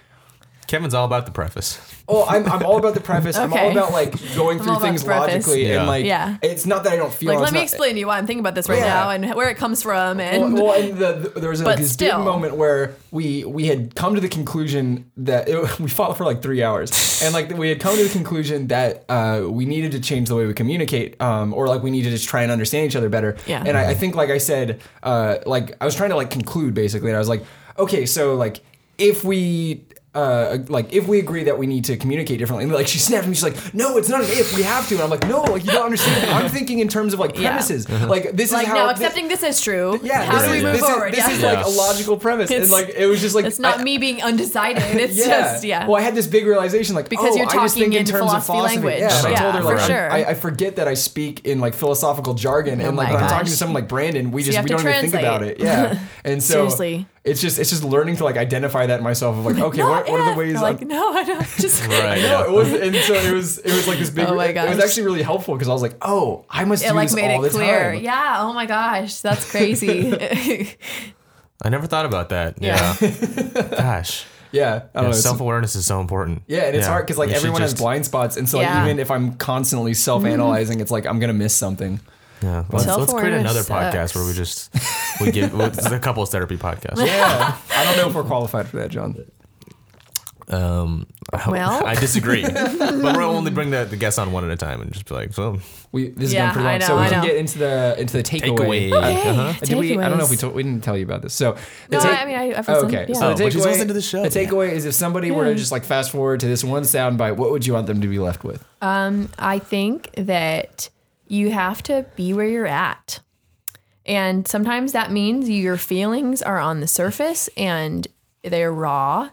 Kevin's all about the preface. Oh, I'm, I'm all about the preface. I'm all Okay. about like going I'm through all about things the preface. logically Yeah. and like Yeah. it's not that I don't feel Like, it's let me not- explain to you why I'm thinking about this right Yeah. now and where it comes from. And well, well, and the, the, there was But like this still. big moment where we we had come to the conclusion that it, *laughs* we fought for like three hours, and like we had come to the conclusion that uh, we needed to change the way we communicate, um, or like we needed to just try and understand each other better. Yeah. And I, I think, like I said, uh, like I was trying to like conclude basically, and I was like, okay, so like if we. Uh, like if we agree that we need to communicate differently, and like she snapped at me, she's like, "No, it's not an if. We have to." And I'm like, "No, like you don't understand. *laughs* I'm thinking in terms of like Yeah. premises. Like this like is how now thi- accepting this as true. yeah, How this do we is, move this forward? Is, this yeah. is like a logical premise, and like it was just like it's not I- me being undecided. It's *laughs* just yeah. Well, I had this big realization, like Because oh, you're I just talking think in in terms of philosophy philosophy. language. Yeah, and I told her for like I- sure. I, I forget that I speak in like philosophical jargon, and Oh like my when I'm talking to someone like Brandon, we just we don't even think about it. Yeah, *laughs* and so Seriously. It's just it's just learning to like identify that in myself of like okay, what, what are the ways? Like I'm- no, I don't. *laughs* Just *laughs* Right. *laughs* no, it was, and so it was. It was like this big. Oh my gosh. It was actually really helpful because I was like, "Oh, I must it do like this made all it the clear. time." Yeah. Oh my gosh, that's crazy. I never thought about that. Yeah. Gosh. Yeah, I don't know. Self awareness is so important. Yeah, and it's hard because like We should everyone has blind spots, and so like even if I'm constantly self-analyzing, mm-hmm. it's like I'm gonna miss something. Yeah. Let's, let's create another Self-awareness podcast where we just we *laughs* give well, it's a couples therapy podcast. Yeah, I don't know if we're qualified for that, John. Um, Well. I disagree, *laughs* but we'll only bring the, the guests on one at a time and just be like, so We this has Yeah, been pretty long, know, so we I can know. get into the into the takeaway. takeaway. Okay. Uh-huh. Did we? I don't know if we told, we didn't tell you about this. So the No, take- I mean, I- I've Oh, listened, okay. yeah. So Oh, the but she's takeaway, to the show. The takeaway is if somebody were to just like fast forward to this one soundbite, what would you want them to be left with? Um, I think that you have to be where you're at. And sometimes that means your feelings are on the surface and they're raw.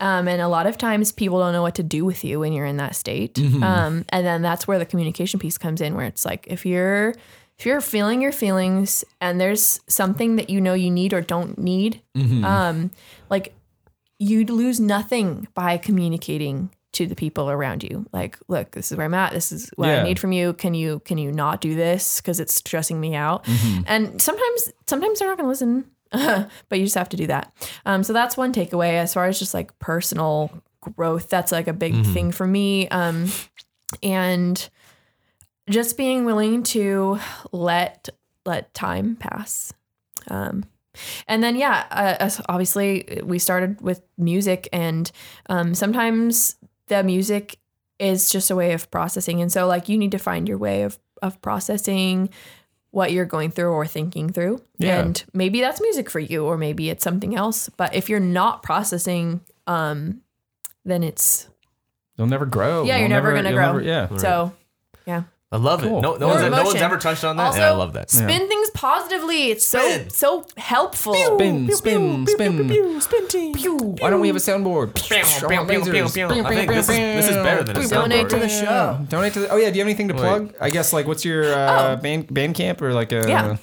Um, and a lot of times people don't know what to do with you when you're in that state. Um, and then that's where the communication piece comes in, where it's like if you're if you're feeling your feelings and there's something that you know you need or don't need, um, like you'd lose nothing by communicating to the people around you. Like look this is where i'm at. This is what Yeah. i need from you. Can you can you not do this? Because it's stressing me out. And sometimes sometimes they're not going to listen *laughs* but you just have to do that. Um, so that's one takeaway. As far as just like personal growth that's like a big thing for me. Um, and just being willing to let let time pass. Um, and then yeah uh, obviously we started with music and um, sometimes the music is just a way of processing and so like you need to find your way of of processing what you're going through or thinking through Yeah. and maybe that's music for you or maybe it's something else but if you're not processing um then it's You'll never grow. yeah You'll you're never, gonna grow never- yeah. so yeah I love Cool. it. No, no Or one's, no one's ever touched on that, Also, and I love that. spin things positively it's so Spin. so helpful Spin, spin, spin. spin team. Why don't we have a soundboard? I want lasers. I think this is, this is better than a Donate soundboard. to the show. Donate to the. Oh yeah, do you have anything to plug? I guess like what's your uh, Oh. band Bandcamp or like a Yeah.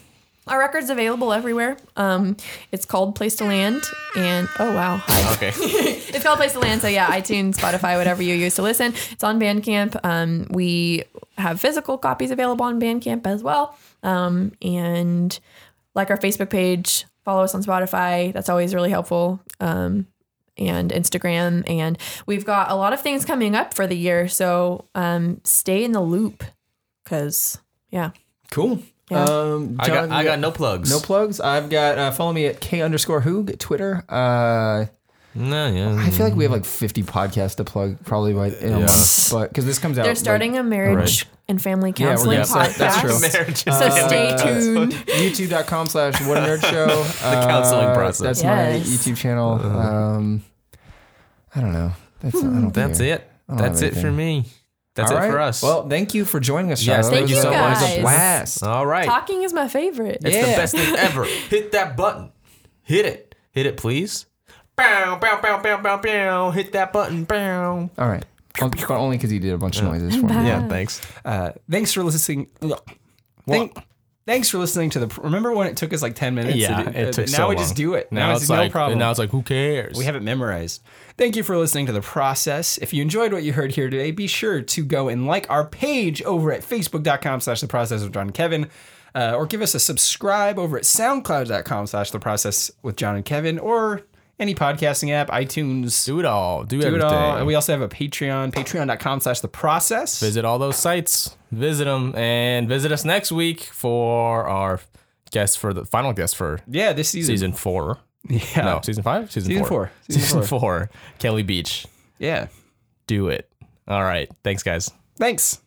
Our record's available everywhere. Um, it's called Place to Land, and oh wow, hi. Okay. *laughs* it's called Place to Land. So yeah, iTunes, Spotify, whatever you use to listen. It's on Bandcamp. Um, we have physical copies available on Bandcamp as well. Um, and like our Facebook page, follow us on Spotify. That's always really helpful. Um, and Instagram, and we've got a lot of things coming up for the year. So um, stay in the loop, because yeah. Cool. Yeah. Um, I got I got no plugs. No plugs. I've got uh, follow me at k underscore hoog at Twitter. Uh, No, yeah. I feel like we have like 50 podcasts to plug probably by in a month, but because this comes out, They're like, starting a marriage and family counseling gonna podcast. that's true. *laughs* Marriage So stay tuned. *laughs* youtube.com slash what a nerd show *laughs* the counseling process. that's Yes. my youtube channel um i don't know that's I don't That's care. it. I don't That's it for me. That's All it for us. well thank you for joining us Yes, Charlotte. thank It you was so a- much. it was a blast all right. Talking is my favorite. It's Yeah. the best thing ever. *laughs* Hit that button. Hit it. Hit it, please. Bow, bow, bow, bow, bow, bow. Hit that button. Bow. all right only because he did a bunch of noises for me Yeah, thanks. uh thanks for listening Thank, thanks for listening to the remember when it took us like 10 minutes Yeah, to do, it uh, took now so we long. just do it Now, it's, no like, problem Now it's like, who cares? We have it memorized. Thank you for listening to the process. If you enjoyed what you heard here today, be sure to go and like our page over at facebook.com slash the process with John and Kevin. Uh, or give us a subscribe over at soundcloud.com slash the process with John and Kevin or any podcasting app, iTunes. do it all. Do, do everything. it all. And we also have a Patreon, patreon.com slash the process. visit all those sites. Visit them and visit us next week for our guest for the final guest for Yeah, this season. season four. Yeah. No, season five. Season, Season four. four. Season Season, four. four. Kelly Beach. Yeah. Do it. All right. Thanks, guys. Thanks.